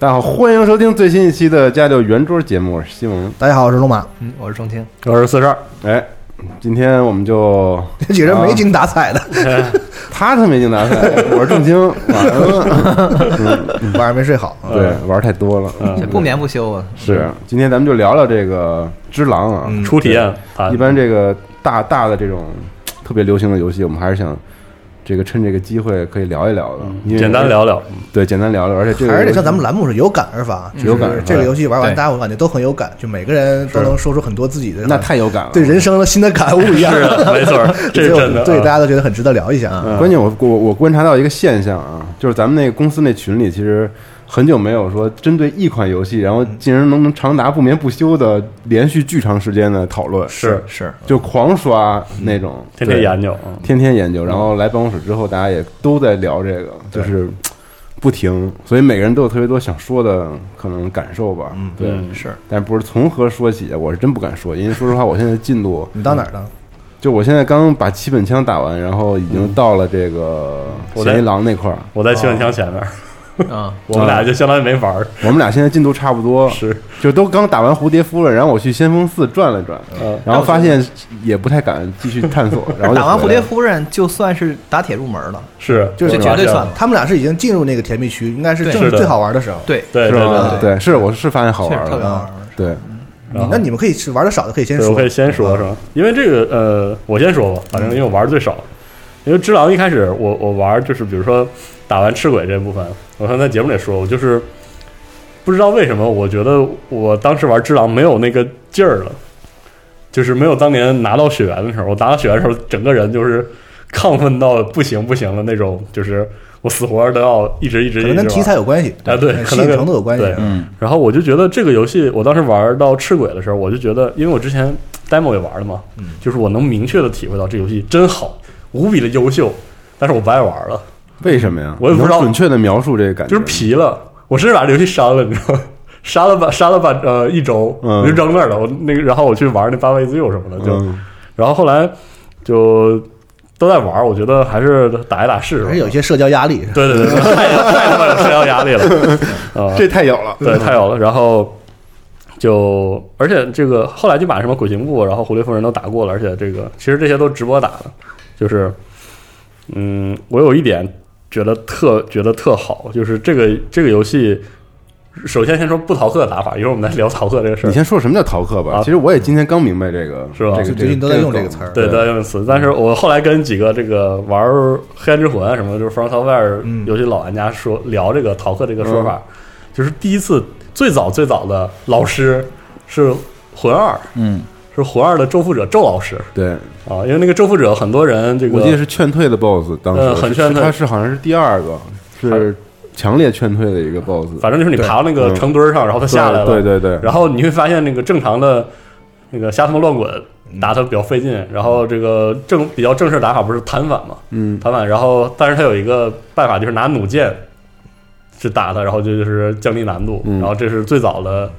大家好，欢迎收听最新一期的《家教圆桌》节目，我是西蒙。大家好，我是龙马。嗯，我是仲听，我是四十二，哎，今天我们就 这几个人没精打采的，他他没精打采，我是正经，晚了，晚上没睡好。对，玩太多了。这不眠不休啊。是，今天咱们就聊聊这个《只狼》啊。嗯初体验啊一般这个大大的这种特别流行的游戏，我们还是想这个趁这个机会可以聊一聊的，简单聊聊，对，简单聊聊，而且这个还是得像咱们栏目是有感而发，有感而发这个游戏玩完，大家我感觉都很有感，就每个人都能说出很多自己的那太有感了。对人生的新的感悟一样。是的没错，这是真的，对，啊大家都觉得很值得聊一下。啊关键我我我观察到一个现象啊，就是咱们那个公司那群里，其实很久没有说针对一款游戏，然后竟然能能长达不眠不休的连续巨长时间的讨论，是是，就狂刷那种，天天研究，嗯。天天研究，然后来办公室之后，大家也都在聊这个，就是不停，所以每个人都有特别多想说的可能感受吧，嗯对，嗯是。但不是从何说起，我是真不敢说，因为说实话，我现在进度你到哪儿了？就我现在刚把七本枪打完，然后已经到了这个嫌疑狼那块儿，我在七本枪前面，啊，我们俩就相当于没玩儿，我们俩现在进度差不多，是，就都刚打完蝴蝶夫人，然后我去先锋寺转了转，嗯，然后发现也不太敢继续探索，然后就打完蝴回来了蝶夫人，就算是打铁入门了。是，就是绝对算他们俩是已经进入那个甜蜜区，应该是对正是的最好玩的时候。对，是对对？对，对，是我是发现好确玩特别好玩。对，那你们可以是玩的少的可以先对，说，我可以先说是吧？因为这个呃，我先说吧，反正因为我玩的最少。因为《只狼》一开始我我玩就是比如说打完赤鬼这部分，我刚才在节目里说，我就是不知道为什么，我觉得我当时玩《只狼》没有那个劲儿了，就是没有当年拿到血缘的时候，我拿到血缘的时候，整个人就是亢奋到不行不行的那种，就是我死活都要一直一直一直可能跟题材有关系，啊对可能跟程度有关系对。嗯，然后我就觉得这个游戏，我当时玩到赤鬼的时候，我就觉得，因为我之前 demo 也玩了嘛，嗯。就是我能明确的体会到这游戏真好，无比的优秀，但是我不爱玩了，为什么呀？我也不知道准确的描述这个感觉，就是皮了，我甚至把这游戏删了，你知道吗？删了吧，删了吧，呃，一周嗯我就扔那儿了。我那个，然后我去玩那八位自由什么的，就，嗯然后后来就都在玩，我觉得还是打一打试试吧。还是有一些社交压力。对对对，太太他妈有社交压力了啊！这太有了，对，太有了。然后就，而且这个后来就把什么鬼行部，然后狐狸夫人都打过了，而且这个其实这些都直播打的，就是，嗯，我有一点觉得特觉得特好，就是这个这个游戏。首先，先说不逃课的打法，一会儿我们再聊逃课这个事儿。你先说什么叫逃课吧。啊其实我也今天刚明白这个，是吧这个最近都在用这个词儿。对，都在用词。但是我后来跟几个这个玩《黑暗之魂》啊什么，就是 From Software 嗯游戏老玩家说聊这个逃课这个说法，就是第一次最早最早的老师是魂二，嗯，是魂二的周副者周老师对，啊，因为那个周副者很多人这个我记得是劝退的 BOSS，当时呃很劝退他是好像是第二个，是强烈劝退的一个 BOSS。反正就是你爬到那个嗯城墩儿上，然后他下来了，对对对，然后你会发现那个正常的那个瞎他妈乱滚打他比较费劲，然后这个正比较正式打法不是弹反嘛，嗯，弹反，然后但是他有一个办法就是拿弩箭去打他，然后就就是降低难度，嗯然后这是最早的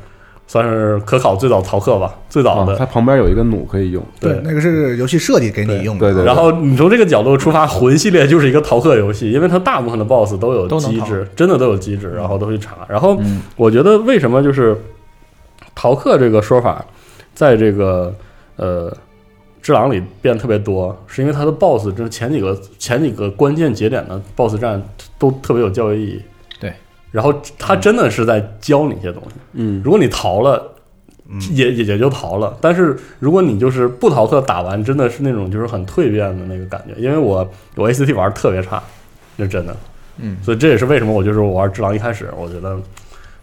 算是可考最早逃课吧，最早的。啊它旁边有一个弩可以用。对，那个是游戏设计给你用的。对对对然后你从这个角度出发，魂系列就是一个逃课游戏，因为它大部分的 BOSS 都有机制，真的都有机制，然后都去查。然后嗯我觉得为什么就是逃课这个说法，在这个呃智狼里变得特别多，是因为它的 BOSS 就是前几个前几个关键节点的 BOSS 战都特别有教育意义。对，然后他真的是在教你一些东西。嗯，如果你逃了。嗯也也也就逃了，但是如果你就是不逃课打完，真的是那种就是很蜕变的那个感觉。因为我我 ACT 玩的特别差，是真的，嗯，所以这也是为什么我就是我玩只狼一开始我觉得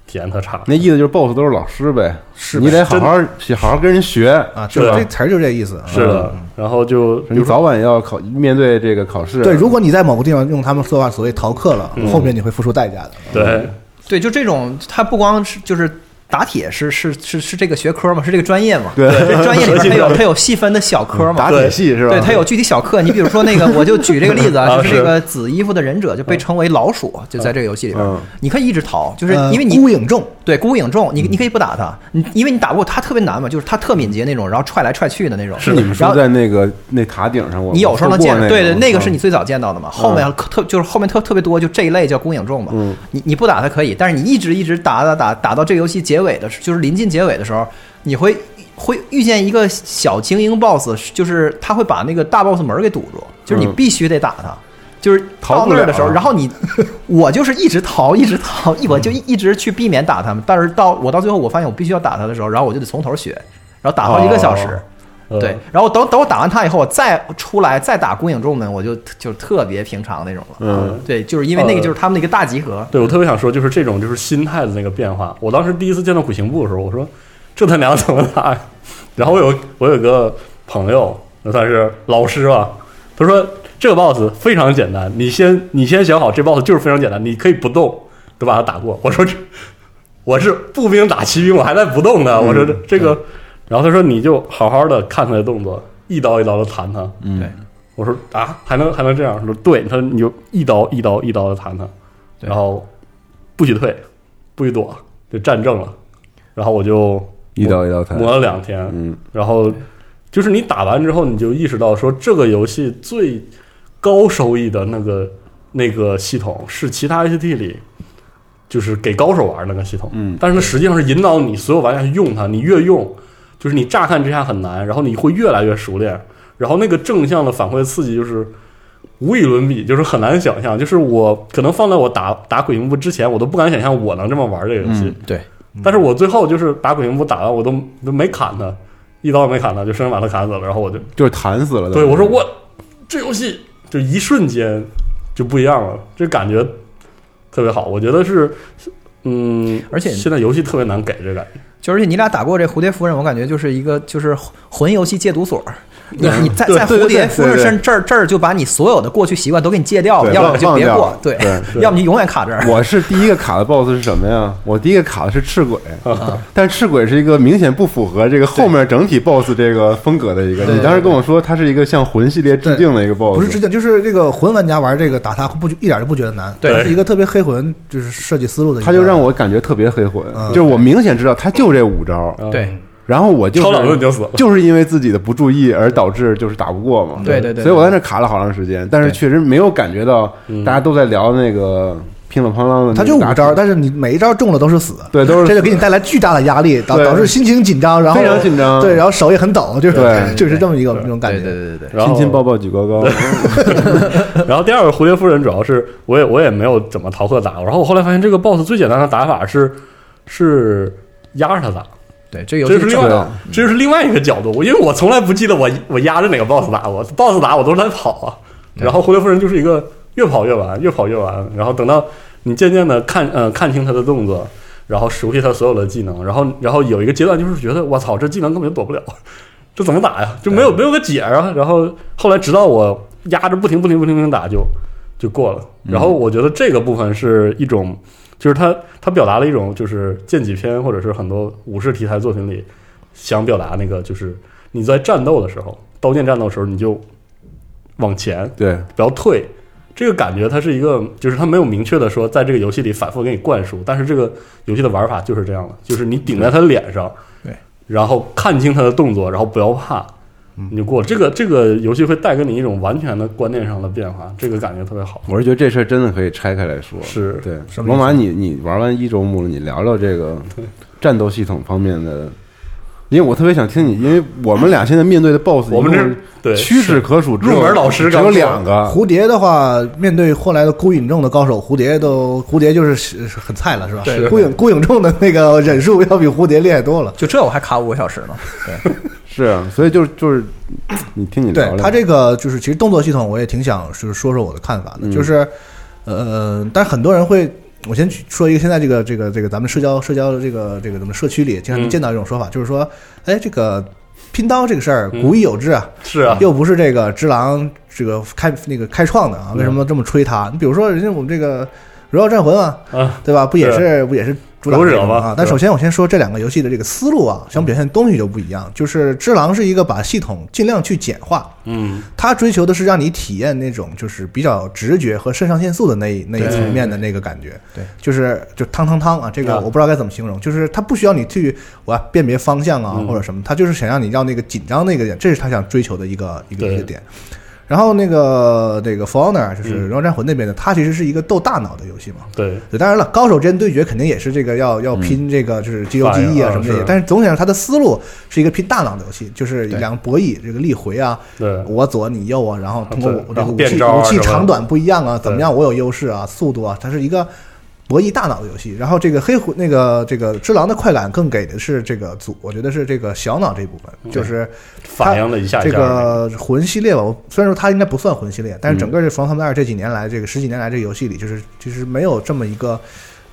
体验特差。那意思就是 BOSS 都是老师呗，是你得好好好好跟人学，啊，就是这词儿就这意思。是的，然后就你早晚要考面对这个考试。对，如果你在某个地方用他们说话所谓逃课了嗯，后面你会付出代价的。对对，就这种，他不光是就是打铁是是是是这个学科吗，是这个专业吗？对。这专业里边它有 它有细分的小科嘛？打铁系是吧？对，它有具体小课。你比如说那个，我就举这个例子啊，啊就是这个紫衣服的忍者就被称为老鼠，就在这个游戏里边。嗯，你可以一直逃，就是呃因为你孤影重，对孤影重，你你可以不打他，你因为你打不过他特别难嘛，就是他特敏捷那种，然后踹来踹去的那种。是你们说在那个那塔顶上，我你有时候能见对对，那个是嗯你最早见到的嘛。后面特就是后面特特别多，就这一类叫孤影众嘛。嗯。你你不打他可以，但是你一直一直打打打打到这个游戏结尾的时，就是临近结尾的时候，你会会遇见一个小精英 BOSS，就是他会把那个大 BOSS 门给堵住，就是你嗯必须得打他。就是到那儿的时候，啊然后你，我就是一直逃，一直逃，一我就一一直去避免打他们。但是到我到最后，我发现我必须要打他的时候，然后我就得从头学，然后打好几个小时。呃对，然后等等我打完他以后，我再出来再打孤影众们，我就就特别平常那种了。嗯，对，就是因为那个就是他们的一个大集合，对我特别想说，就是这种就是心态的那个变化。我当时第一次见到鬼行部的时候，我说这他娘怎么打呀？然后我有我有个朋友，那算是老师吧，他说这个 boss 非常简单，你先你先想好这 boss 就是非常简单，你可以不动都把它打过。我说这我是步兵打骑兵，我还在不动呢。我说这这个，然后他说你就好好的看他的动作，一刀一刀的弹他。嗯。对我说啊，还能还能这样？他说对，他说你就一刀一刀一刀的弹他，然后不许退，不许躲，就站正了。然后我就一刀一刀弹，磨了两天，嗯。然后就是你打完之后，你就意识到说这个游戏最高收益的那个那个系统是其他 ACT 里就是给高手玩那个系统，嗯但是它实际上是引导你所有玩家去用它，你越用，就是你乍看之下很难，然后你会越来越熟练，然后那个正向的反馈刺激就是无与伦比，就是很难想象。就是我可能放在我打打鬼影部之前，我都不敢想象我能这么玩这个游戏。嗯对，但是我最后就是打鬼影部打完，我都都没砍他，一刀也没砍他，就生生把他砍死了。然后我就就是弹死了。对我说我这游戏就一瞬间就不一样了，这感觉特别好。我觉得是，嗯，而且现在游戏特别难给这感觉。就而且你俩打过这蝴蝶夫人，我感觉就是一个就是魂游戏戒毒所。你你在在蝴蝶夫人身这儿这儿就把你所有的过去习惯都给你戒掉了，要么你就别过对对，要么你永远卡这儿。我是第一个卡的 BOSS 是什么呀？我第一个卡的是赤鬼，啊但赤鬼是一个明显不符合这个后面整体 BOSS 这个风格的一个。你当时跟我说它是一个向魂系列致敬的一个 BOSS，不是致敬，就是这个魂玩家玩这个打他不一点都不觉得难，对是一个特别黑魂就是设计思路的一个。他就让我感觉特别黑魂，嗯就是我明显知道他就这五招，嗯对，然后我就超两论是就死了。就是因为自己的不注意而导致就是打不过嘛。对对对所以我在那卡了好长时间，但是确实没有感觉到嗯。大家都在聊那个乒了乓啷的他就五招，但是你每一招中了都是死，对都是这就给你带来巨大的压力，导导致心情紧张，然后非常紧张。对，然后手也很抖，就是对。就是这么一个那种感觉。对对对对，然后亲亲抱抱举高高，然后第二个蝴蝶夫人主要是我也我也没有怎么逃课打，然后我后来发现这个 BOSS 最简单的打法是是压着他打，对，这游这是另外。这就是另外一个角度，因为我从来不记得我我压着哪个 BOSS 打我，BOSS 打我都是在跑啊，然后蝴蝶夫人就是一个越跑越完，越跑越完，然后等到你渐渐的看呃看清他的动作，然后熟悉他所有的技能，然后然后有一个阶段就是觉得我操这技能根本就躲不了，这怎么打呀？就没有没有个解啊。然后后来直到我压着不停不停不停不停打就就过了。然后我觉得这个部分是一种，就是他他表达了一种就是剑戟片或者是很多武士题材作品里想表达那个，就是你在战斗的时候，刀剑战斗的时候你就往前，对，不要退。这个感觉它是一个，就是它没有明确的说在这个游戏里反复给你灌输，但是这个游戏的玩法就是这样的，就是你顶在他脸上，对，然后看清他的动作，然后不要怕，你就过了。这个这个游戏会带给你一种完全的观念上的变化，这个感觉特别好。我是觉得这事儿真的可以拆开来说。是对，什么意思罗马你，你玩完一周目了，你聊聊这个战斗系统方面的，因为我特别想听你，因为我们俩现在面对的 BOSS，我们这对屈指可数，入门老师只有两个，蝴蝶的话，面对后来的孤影众的高手，蝴蝶都蝴蝶就是很菜了，是吧？对孤影孤影众的那个忍术要比蝴蝶厉害多了。就这我还卡五个小时呢。对，是啊，所以就是就是，你听你聊聊，对他这个就是其实动作系统，我也挺想就是说说我的看法的，嗯就是呃，但是很多人会。我先说一个，现在这个这个这个咱们社交社交的这个这个咱们社区里经常能见到一种说法，就是说，哎，这个拼刀这个事儿古已有之啊，是啊，又不是这个只狼这个开那个开创的啊，为什么这么吹他？你比如说人家我们这个《荣耀战魂》啊，啊，对吧？不也是不也是主打狗惹嘛啊。但首先我先说这两个游戏的这个思路啊，想表现的东西就不一样。就是《只狼》是一个把系统尽量去简化，嗯，它追求的是让你体验那种就是比较直觉和肾上腺素的那一那一层面的那个感觉。对，就是就汤汤汤啊，这个啊我不知道该怎么形容，就是它不需要你去我要辨别方向啊嗯或者什么，它就是想让你让那个紧张那个点，这是他想追求的一个一个一个点。然后那个那个 For Honor 就是《嗯荣耀战魂》那边的，它其实是一个斗大脑的游戏嘛。对，对，当然了，高手之间对决肯定也是这个要要拼这个就是肌肉记忆啊什么这些，但是总体上它的思路是一个拼大脑的游戏，就是两个博弈，这个力回啊，对。我左你右啊，然后通过我这个武器武器长短不一样啊，怎么样我有优势啊，速度啊，它是一个博弈大脑的游戏。然后这个黑魂那个这个只狼的快感更给的是这个组，我觉得是这个小脑这部分，就是反映了一下这个魂系列吧，我虽然说它应该不算魂系列，但是整个这《From 他们二》这几年来，这个十几年来这个游戏里，就是其实没有这么一个。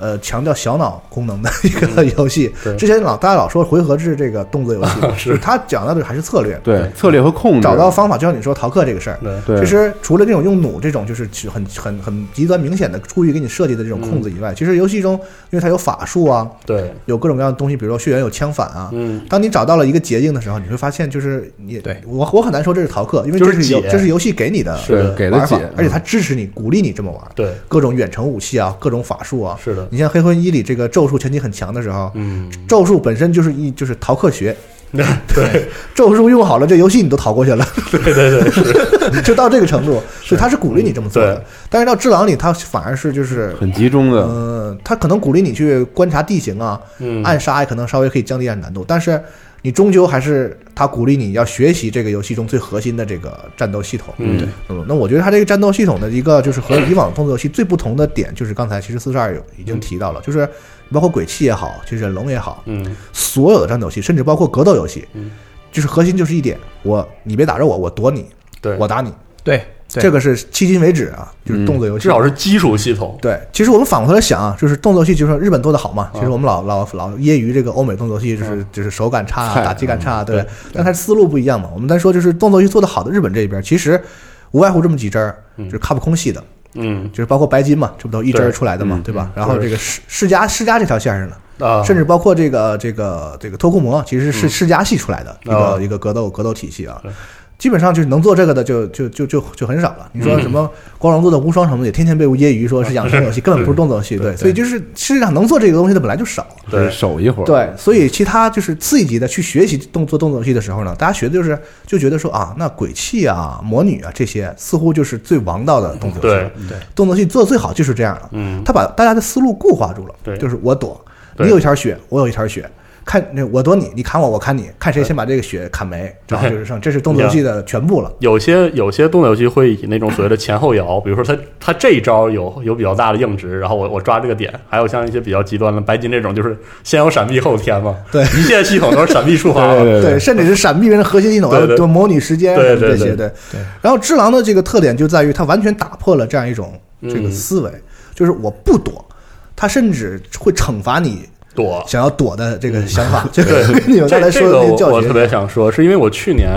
呃，强调小脑功能的一个 游戏。嗯对之前老大家老说回合制这个动作游戏，是就是它讲到的还是策略，对策略和控制，找到方法。就像你说逃课这个事儿，对对其实除了这种用弩这种就是很很很极端明显的故意给你设计的这种控制以外，其实游戏中因为它有法术啊，对，有各种各样的东西，比如说血缘有枪反啊。嗯，当你找到了一个捷径的时候，你会发现，就是你对我我很难说这是逃课，因为就是解这是游这是游戏给你的是给的解，而且它支持你、鼓励你这么玩。对，各种远程武器啊，各种法术啊。是的，你像《黑魂一》里这个咒术前期很强的时候，嗯，咒术本身就是一就是逃课学 对，咒术用好了，这游戏你都逃过去了。对对对，是，就到这个程度，所以他是鼓励你这么做的对。但是到《智狼》里，他反而是就是，很集中的，呃，他可能鼓励你去观察地形啊，嗯，暗杀也可能稍微可以降低点难度，但是你终究还是他鼓励你要学习这个游戏中最核心的这个战斗系统。嗯，嗯，那我觉得他这个战斗系统的一个就是和以往动作游戏最不同的点，就是刚才其实四十二有已经提到了，就是包括鬼泣也好，就是忍龙也好，嗯，所有的战斗游戏，甚至包括格斗游戏，嗯。就是核心就是一点，我你别打着我，我躲你，对，我打你，对这个是迄今为止啊，就是动作游戏。至少是基础系统，对，其实我们反过头来想啊，就是动作游戏，就是说日本做的好嘛。啊。其实我们老老老揶揄这个欧美动作游戏，就是就是手感差啊，打击感差啊，对对。但它思路不一样嘛。我们单说就是动作游戏做的好的日本这边，其实无外乎这么几支儿，就是卡普空系的，嗯。就是包括白金嘛，这不都一支出来的嘛嗯，对吧？然后这个世世嘉世嘉这条线上的，啊，甚至包括这个这个这个脱库摩，其实是世嘉系出来的一啊。个一个格斗格斗体系啊。对。基本上就是能做这个的就就就就就很少了。你嗯说什么光荣做的无双什么的，也天天被揶揄说是养成游戏，根本不是动作游戏。对对，所以就是世界上能做这个东西的本来就少。对守一会儿，对，所以其他就是次一级的去学习动作动作游戏的时候呢，大家学的就是就觉得说啊，那鬼泣啊、魔女啊这些似乎就是最王道的动作游戏对。，对，动作游戏做的最好就是这样了。嗯，他把大家的思路固化住了，对就是我躲，你有一条血，我有一条血，看那我躲你，你砍我，我砍你，看谁先把这个血砍没，然后就是 剩，这是动作游戏的全部了。有些有些动作游戏会以那种所谓的前后摇，比如说他他这一招有有比较大的硬直，然后我我抓这个点，还有像一些比较极端的白金这种，就是先有闪避后天嘛，对一切系统都是闪避触发嘛，对对，甚至是闪避变成核心系统，对对就模拟时间这些，对对对对。然后只狼的这个特点就在于它完全打破了这样一种这个嗯思维，就是我不躲，他甚至会惩罚你躲。想要躲的这个想法。这个对。你们刚才说那个教学我我特，别想说，是因为我去年，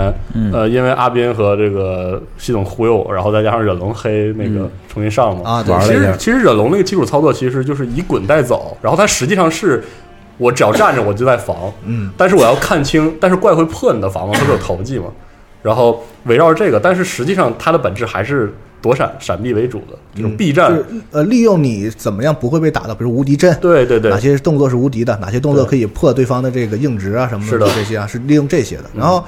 呃，因为阿斌和这个系统忽悠我，然后再加上忍龙黑那个重新上嘛，啊对其实其实忍龙那个基础操作其实就是以滚带走，然后它实际上是我只要站着我就在防，嗯，但是我要看清，但是怪会破你的防嘛，它是有投技嘛，然后围绕着这个，但是实际上它的本质还是躲闪闪避为主的这种避战呃，利用你怎么样不会被打到，比如无敌阵，对对对。哪，些动作是无敌的，哪些动作可以破对方的这个硬直啊什么是的。这些啊，是利用这些的。然后，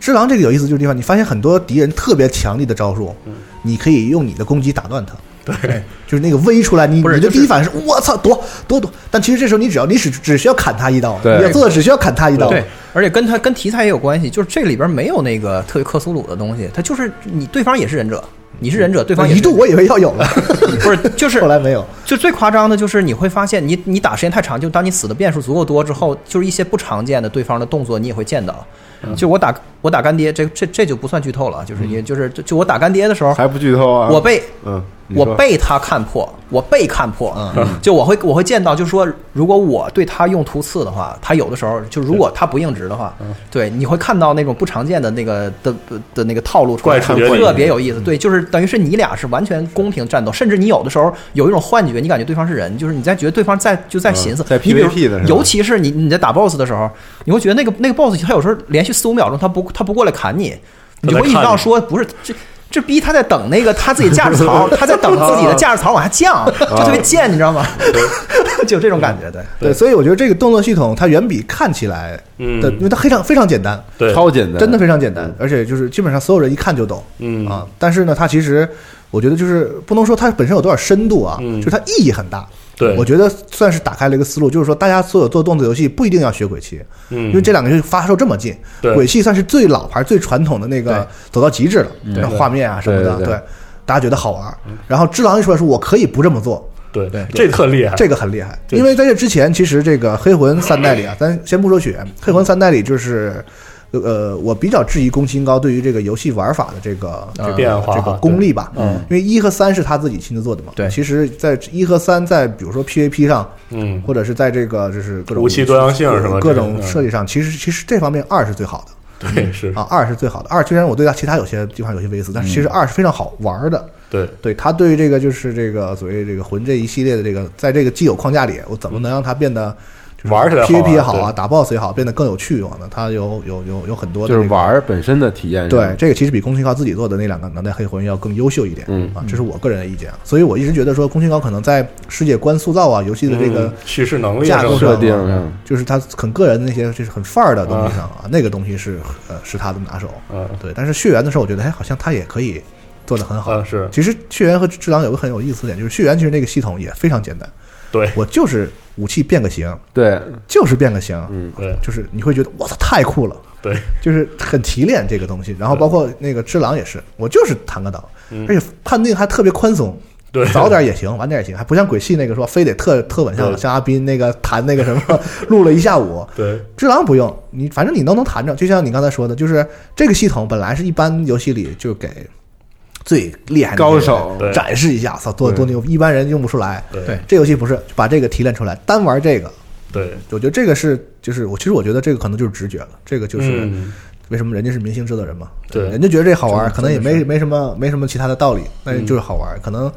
只狼这个有意思就是地方，你发现很多敌人特别强力的招数，你可以用你的攻击打断他。对，就是那个威出来，你你的不是就第一反应是我操躲躲躲，但其实这时候你只要你只只需要砍他一刀，对你要做的只需要砍他一刀。对，而且跟他跟题材也有关系，就是这里边没有那个特别克苏鲁的东西，他就是你对方也是忍者，你是忍者，对方一度我以为要有了，不是就是 后来没有。就最夸张的就是你会发现你，你打时间太长，就当你死的变数足够多之后，就是一些不常见的对方的动作，你也会见到。就我打我打干爹，这这这就不算剧透了，就是也就是就就我打干爹的时候，还不剧透啊？我被嗯，我被他看破，我被看破，嗯。就我会我会见到，就是说，如果我对他用突刺的话，他有的时候就如果他不硬直的话，嗯。对，你会看到那种不常见的那个的的的那个套路出来，特别有意思。对，就是等于是你俩是完全公平战斗，甚至你有的时候有一种幻觉，你感觉对方是人，就是你在觉得对方在就在寻思，在 PVP 的尤其是你你在打 BOSS 的时候，你会觉得那个那个 BOSS 他有时候连续四五秒钟他不他不过来砍你，你就会意识到说不是这。这逼他在等那个他自己驾驶槽，他在等自己的驾驶槽往下降，就特别贱，你知道吗？就这种感觉，对。对，所以我觉得这个动作系统它远比看起来嗯的，因为它非常非常简单，对，超简单，真的非常简单，而且就是基本上所有人一看就懂嗯啊。但是呢，它其实我觉得就是不能说它本身有多少深度啊，嗯就是它意义很大。对。我觉得算是打开了一个思路，就是说大家所有做动作游戏不一定要学鬼泣，嗯。因为这两个游戏发售这么近，对。鬼泣算是最老牌、最传统的那个走到极致了，对那画面啊什么的，对大家觉得好玩。然后只狼一出来说，我可以不这么做，对对这特厉害，这个很厉害，因为在这之前，其实这个黑魂三代里啊，咱先不说血，黑魂三代里就是。呃，我比较质疑宫崎英高对于这个游戏玩法的这个这个变化这个功力吧，嗯因为一和三是他自己亲自做的嘛，对其实，在一和三在比如说 PVP 上，嗯，或者是在这个就是各种武器多样性什么各种设计上，其实其实这方面二是最好的对是，啊，二是最好的。二虽然我对他其他有些地方有些微词，但是其实二是非常好玩的。对对他对于这个就是这个所谓这个魂这一系列的这个，在这个既有框架里，我怎么能让它变得就是玩起来好 PVP 也好啊，打 BOSS 也好，变得更有趣呢？它有有有有很多的就是玩儿本身的体验。对，这个其实比宫崎高自己做的那两个南代黑魂要更优秀一点，嗯啊，这是我个人的意见啊。所以我一直觉得说，宫崎高可能在世界观塑造啊，游戏的这个嗯叙事能力架构设定就是他很个人的那些就是很范儿的东西上啊，那个东西是呃是他的拿手。嗯对，但是血缘的时候，我觉得哎，好像他也可以做得很好。啊是其实血缘和智囊有个很有意思的点，就是血缘其实那个系统也非常简单，对我就是武器变个形，对，就是变个形，嗯，对。就是你会觉得我操太酷了。对。就是很提炼这个东西，然后包括那个只狼也是，我就是弹个岛，嗯。而且判定还特别宽松，对。早点也行，晚点也行，还不像鬼泣那个说非得特特稳，像像阿斌那个弹那个什么 录了一下午，对。只狼不用，你反正你都能弹着，就像你刚才说的，就是这个系统本来是一般游戏里就给最厉害的高手对。展示一下，操多对。多牛，一般人用不出来。对。对这游戏不是把这个提炼出来，单玩这个，对，我觉得这个是就是我其实我觉得这个可能就是直觉了，这个就是。嗯。为什么人家是明星制作人嘛？对。人家觉得这好玩，可能也没没什么没什么其他的道理，但是嗯就是好玩，可能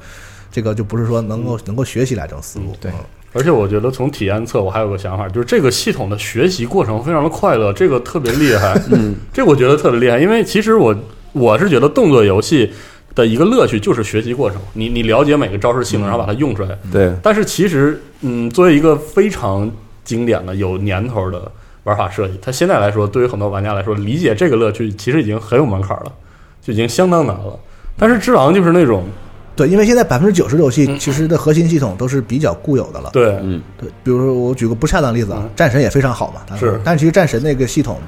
这个就不是说能够能够学习来这种思路。对。嗯。而且我觉得从体验侧，我还有个想法，就是这个系统的学习过程非常的快乐，这个特别厉害。嗯，这我觉得特别厉害，因为其实我我是觉得动作游戏的一个乐趣就是学习过程，你你了解每个招式性能，然后把它用出来。对，但是其实，嗯，作为一个非常经典的、有年头的玩法设计，它现在来说，对于很多玩家来说，理解这个乐趣其实已经很有门槛了，就已经相当难了。但是《只狼》就是那种对，因为现在百分之九十的游戏嗯其实的核心系统都是比较固有的了。对，嗯，对，比如说我举个不恰当例子啊嗯，战神也非常好嘛，它是但其实战神那个系统。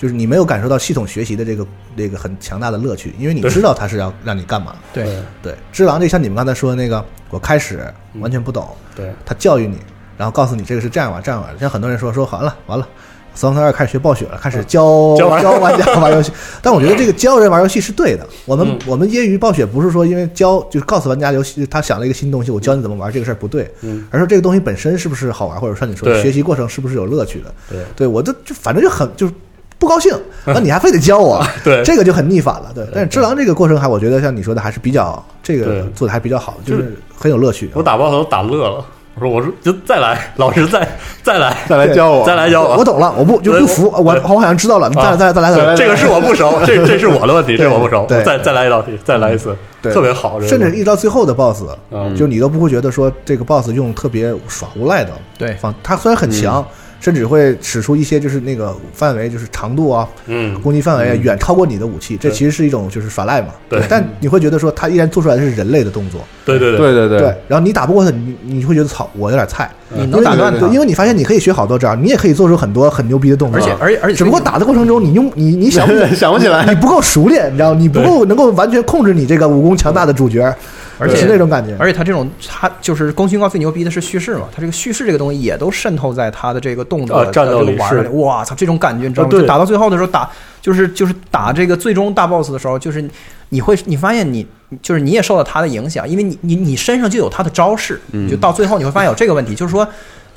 就是你没有感受到系统学习的这个这个很强大的乐趣，因为你知道它是要让你干嘛。对对，只狼就像你们刚才说的那个，我开始完全不懂，对他教育你，然后告诉你这个是这样玩这样玩。像很多人说说完了完了，死亡三二开始学暴雪了，开始教教玩家玩游戏。但我觉得这个教人玩游戏是对的。我们、嗯我们业余暴雪不是说因为教就是告诉玩家游戏，他想了一个新东西，我教你怎么玩这个事儿不对，嗯而是说这个东西本身是不是好玩，或者说你说的学习过程是不是有乐趣的。对对我就就反正就很就是。不高兴，那你还非得教我，对。这个就很逆反了，对。但是只狼这个过程还，我觉得像你说的还是比较这个做的还比较好，就就是很有乐趣。我打 BOSS 都打乐了。我说我说就再来，老师再再来，再来教我，再来教我。我懂了，我不就不服，我我好像知道了，你再来再来再来再来，这个是我不熟，这这是我的问题，这我不熟。对。再再来一道题，再来一次，对。特别好。甚至一到最后的 BOSS，嗯。就你都不会觉得说这个 BOSS 用特别耍无赖的对。方，他虽然很强，甚至会使出一些就是那个范围就是长度啊，嗯，攻击范围啊远超过你的武器，这其实是一种就是耍赖嘛。对。但你会觉得说他依然做出来的是人类的动作，对对对。对对，然后你打不过他，你你会觉得操，我有点菜。你能打断他。对，因为你发现你可以学好多招，你也可以做出很多很牛逼的动作，而且而且而且只不过打的过程中，你用你你想不 想不起来。你不够熟练，你知道，你不够能够完全控制你这个武功强大的主角，而且是那种感觉。而且他这种，他就是宫崎英高最牛逼的是叙事嘛，他这个叙事这个东西也都渗透在他的这个动作战斗里是这个玩儿里。哇操，这种感觉你知道吗？啊对就打到最后的时候打，就是就是打这个最终大 boss 的时候，就是你会你发现你就是你也受到他的影响，因为你你你身上就有他的招式，就到最后你会发现有这个问题，就是说。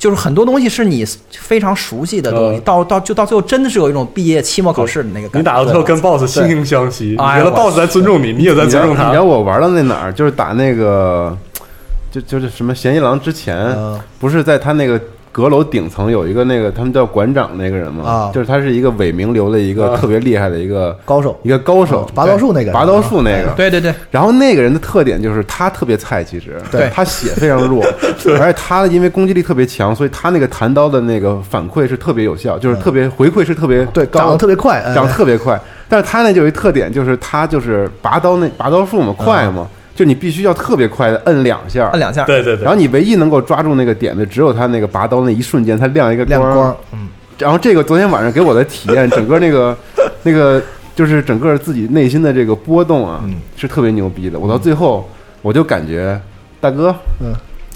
就是很多东西是你非常熟悉的东西，嗯到到就到最后真的是有一种毕业期末考试的那个感觉。你打到最后跟 BOSS 惺惺相惜，你觉得 BOSS 在尊重你，你也在尊重他你知。道我玩到那哪儿，就是打那个，就就是什么嫌疑狼之前，嗯不是在他那个阁楼顶层有一个那个他们叫馆长那个人嘛？啊。就是他是一个伪名流的一个啊。特别厉害的一个高手。一个高手啊，拔刀术那个拔刀术那个。对对对，然后那个人的特点就是他特别菜，其实对。他血非常弱，而且他因为攻击力特别强，所以他那个弹刀的那个反馈是特别有效，就是特别回馈是特别对，长得特别快，哎。长得特别快。但是他那就有一特点，就是他就是拔刀那拔刀术嘛，快嘛，就你必须要特别快的摁两下，摁两下，对对对，然后你唯一能够抓住那个点的，只有他那个拔刀那一瞬间，他亮一个亮光，嗯，然后这个昨天晚上给我的体验，整个那个 那个就是整个自己内心的这个波动啊，嗯。是特别牛逼的。我到最后我就感觉，大哥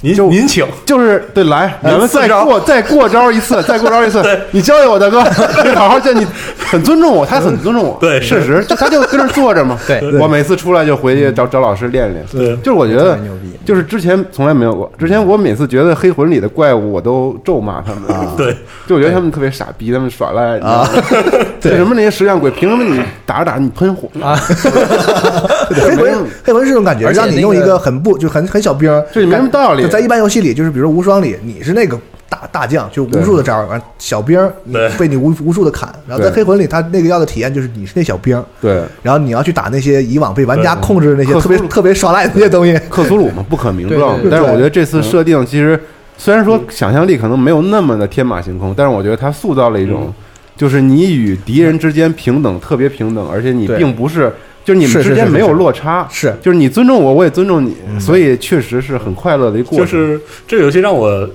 您就您请，就是对来，咱们再过再过招一次，再过招一次，你教教我，大哥，你好好教你，很尊重我，他很尊重我，对事实就他就跟那儿坐着嘛，对我每次出来就回去找找老师练练，对。就是我觉得牛逼。就是之前从来没有过，之前我每次觉得黑魂里的怪物，我都咒骂他们啊，对，就我觉得他们特别傻逼，他们耍赖啊，对什么那些石像鬼，凭什么你打着打着你喷火啊？黑魂黑魂是这种感觉，而且那让你用一个个很不就很很小兵儿，这也没什么道理就在一般游戏里，就是比如说无双里，你是那个大大将，就无数的招儿，完小兵儿你被你无无数的砍。然后在黑魂里，他那个要的体验就是你是那小兵儿，对，然后你要去打那些以往被玩家控制的那些特别特别耍赖的那些东西。克苏鲁嘛，不可名状但是我觉得这次设定其实虽然说想象力可能没有那么的天马行空，但是我觉得它塑造了一种，就是你与敌人之间平等，特别平等，而且你并不是。就是你们之间没有是。是落差，是。就是你尊重我，我也尊重你，所以确实是很快乐的一个过程。就是这个游戏让我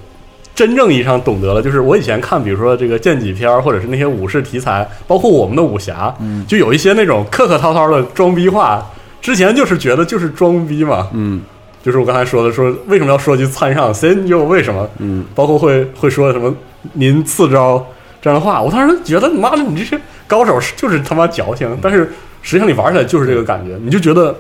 真正意义上懂得了，就是我以前看，比如说这个剑戟片儿，或者是那些武士题材，包括我们的武侠，嗯。就有一些那种客客套套的装逼话，之前就是觉得就是装逼嘛，嗯。就是我刚才说的，说为什么要说句参上，C 又为什么？嗯，包括会会说什么您次招这样的话，我当时觉得妈的，你这些高手，就是他妈矫情，但是实际上你玩起来就是这个感觉，你就觉得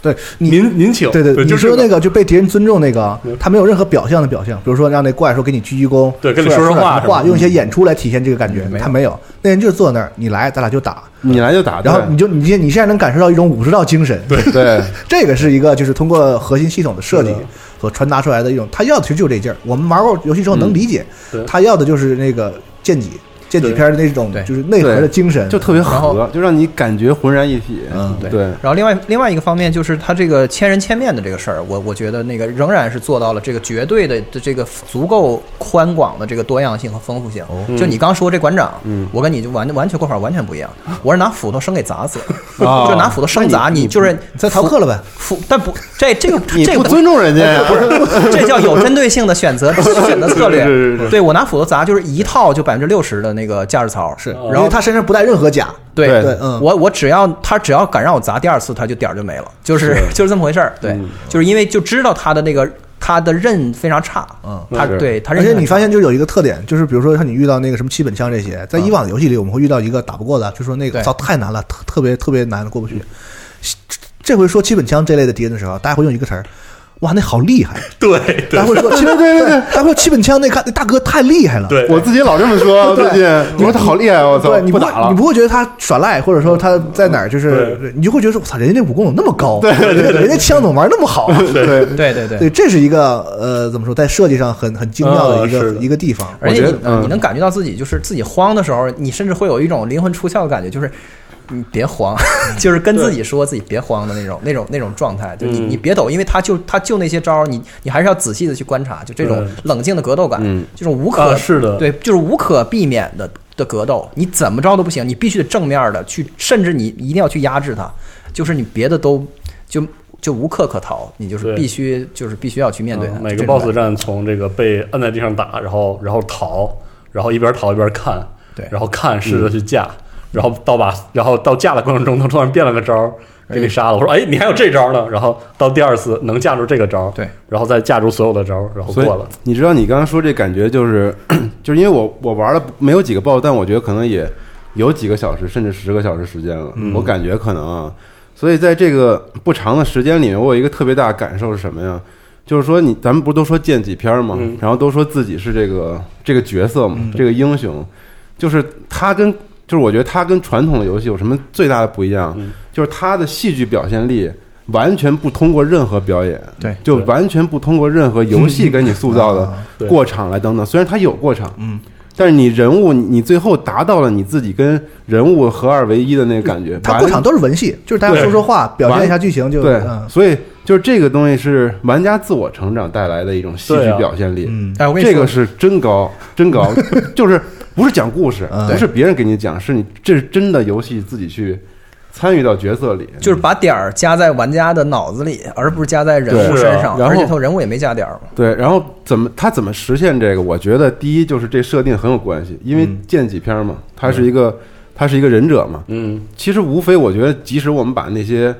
对您您请，对对对，你说那个就被敌人尊重那个嗯，他没有任何表象的表象，比如说让那怪说给你鞠鞠躬，对跟你说说说话点话，用一些演出来体现这个感觉，他没有，那人就坐那儿，你来，咱俩就打，你来就打，然后你就你现你现在能感受到一种武士道精神，对，对。对 这个是一个就是通过核心系统的设计所传达出来的一种，他要的其实就是这劲儿。我们玩过游戏之后能理解，对。他要的就是那个剑戟剑戟片的那种对就是内核的精神，就特别然后合，就让你感觉浑然一体。嗯对对，然后另外另外一个方面就是他这个千人千面的这个事儿，我我觉得那个仍然是做到了这个绝对的的这个足够宽广的这个多样性和丰富性。就你刚说这馆长，嗯我跟你就完完全过法完全不一样。我是拿斧头生给砸死，啊就拿斧头生砸你，就是在逃课了呗。斧，但不这这个你这个不尊重人家呀？这叫有针对性的选择 选择策略。对我拿斧头砸就是一套就百分之六十的那个驾驶槽，是，然后为他身上不带任何甲，对对对嗯我我只要他只要敢让我砸第二次，他就点儿就没了，就是就是这么回事儿。对，嗯就是因为就知道他的那个他的刃非常差，嗯是他对他而且你刃很差发现就有一个特点，就是比如说像你遇到那个什么七本枪这些，在以往的游戏里我们会遇到一个打不过的，就说那个对操太难了，特特别特别难过不去。这回说七本枪这类的敌人的时候，大家会用一个词儿，哇，那好厉害！对对大家会说，对对对对，大家会说七本枪那看那大哥太厉害了。对，我自己老这么说，最近你说他好厉害，我操对，，你不会打了你。不会觉得他耍赖，或者说他在哪儿就是，你就会觉得说，我操，人家那武功怎么那么高？对对对，人家枪怎么玩那么好？对，对对对对，这是一个呃，怎么说，在设计上很很精妙的一个一个地方。而且你你能感觉到自己就是自己慌的时候，你甚至会有一种灵魂出窍的感觉，就是你别慌，就是跟自己说自己别慌的那种那种那种状态，就你嗯。你别抖，因为他就他就那些招儿，你你还是要仔细的去观察，就这种冷静的格斗感嗯，这种无可啊是的。对，就是无可避免的的格斗，你怎么着都不行，你必须得正面的去，甚至你一定要去压制他，就是你别的都就就无可可逃，你就是必须就是必须要去面对它。嗯每个 BOSS 战从这个被摁在地上打，然后然后逃，然后一边逃一边看，对。然后看试着去架，然后到把然后到架的过程中，他突然变了个招儿给你杀了。我说哎，你还有这招呢？然后到第二次能架住这个招儿，对，然后再架住所有的招儿，然后过了。你知道你刚刚说这感觉就是，就是因为我我玩了没有几个 BOSS，但我觉得可能也有几个小时甚至十个小时时间了。我感觉可能啊，所以在这个不长的时间里面，我有一个特别大的感受是什么呀？就是说你咱们不都说见几篇嘛，嗯然后都说自己是这个这个角色嘛，嗯这个英雄，就是他跟就是我觉得它跟传统的游戏有什么最大的不一样？嗯就是它的戏剧表现力完全不通过任何表演，对就完全不通过任何游戏给你塑造的过场来等等。虽然它有过场，嗯，但是你人物你你最后达到了你自己跟人物合二为一的那个感觉，它过场都是文戏，就是大家说说话，表现一下剧情就对嗯，所以就是这个东西是玩家自我成长带来的一种戏剧表现力。嗯哎，我跟你说，这个是真高，真高，就是不是讲故事，嗯。不是别人给你讲，是你这是真的游戏自己去参与到角色里，就是把点儿加在玩家的脑子里，而不是加在人物身上。然后而且他人物也没加点儿嘛。对，然后怎么他怎么实现这个？我觉得第一就是这设定很有关系，因为嗯。剑几篇嘛，他是一个他是一个忍者嘛，嗯，其实无非我觉得，即使我们把那些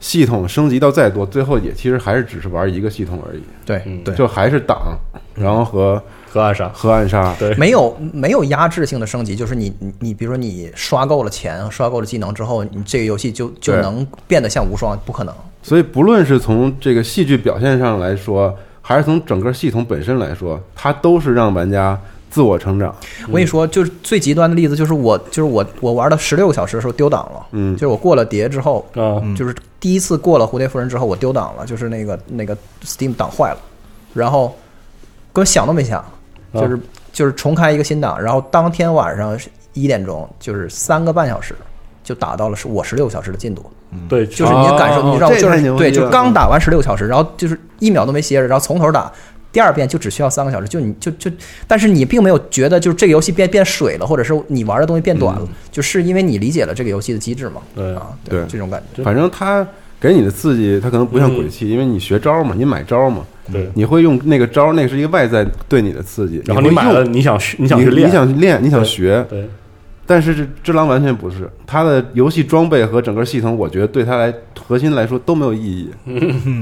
系统升级到再多，最后也其实还是只是玩一个系统而已，对嗯。对。就还是挡，然后和河岸杀，河岸杀，对，没有没有压制性的升级，就是你你你，比如说你刷够了钱，刷够了技能之后，你这个游戏就就能变得像无双，不可能。所以不论是从这个戏剧表现上来说，还是从整个系统本身来说，它都是让玩家自我成长。我跟你说，就是最极端的例子，就是我就是我我玩了十六个小时的时候丢档了，嗯。就是我过了碟之后，啊，就是第一次过了蝴蝶夫人之后，我丢档了，就是那个那个 Steam 档坏了，然后根本想都没想，就是、就是重开一个新档，然后当天晚上一点钟，就是三个半小时就打到了是我十六小时的进度，对，就是你的感受，哦你知道，就是对，就刚打完十六小时，然后就是一秒都没歇着，然后从头打。第二遍就只需要三个小时，就你就就，但是你并没有觉得就是这个游戏变变水了，或者是你玩的东西变短了，就是因为你理解了这个游戏的机制嘛。对啊，对这种感觉。反正它给你的刺激，它可能不像鬼泣，因为你学招嘛，你买招嘛，对，你会用那个招，那个是一个外在对你的刺激，然后你买了，你想学，你你想去练，你想练，你想学，对，但是这只狼完全不是，它的游戏装备和整个系统，我觉得对它来核心来说都没有意义，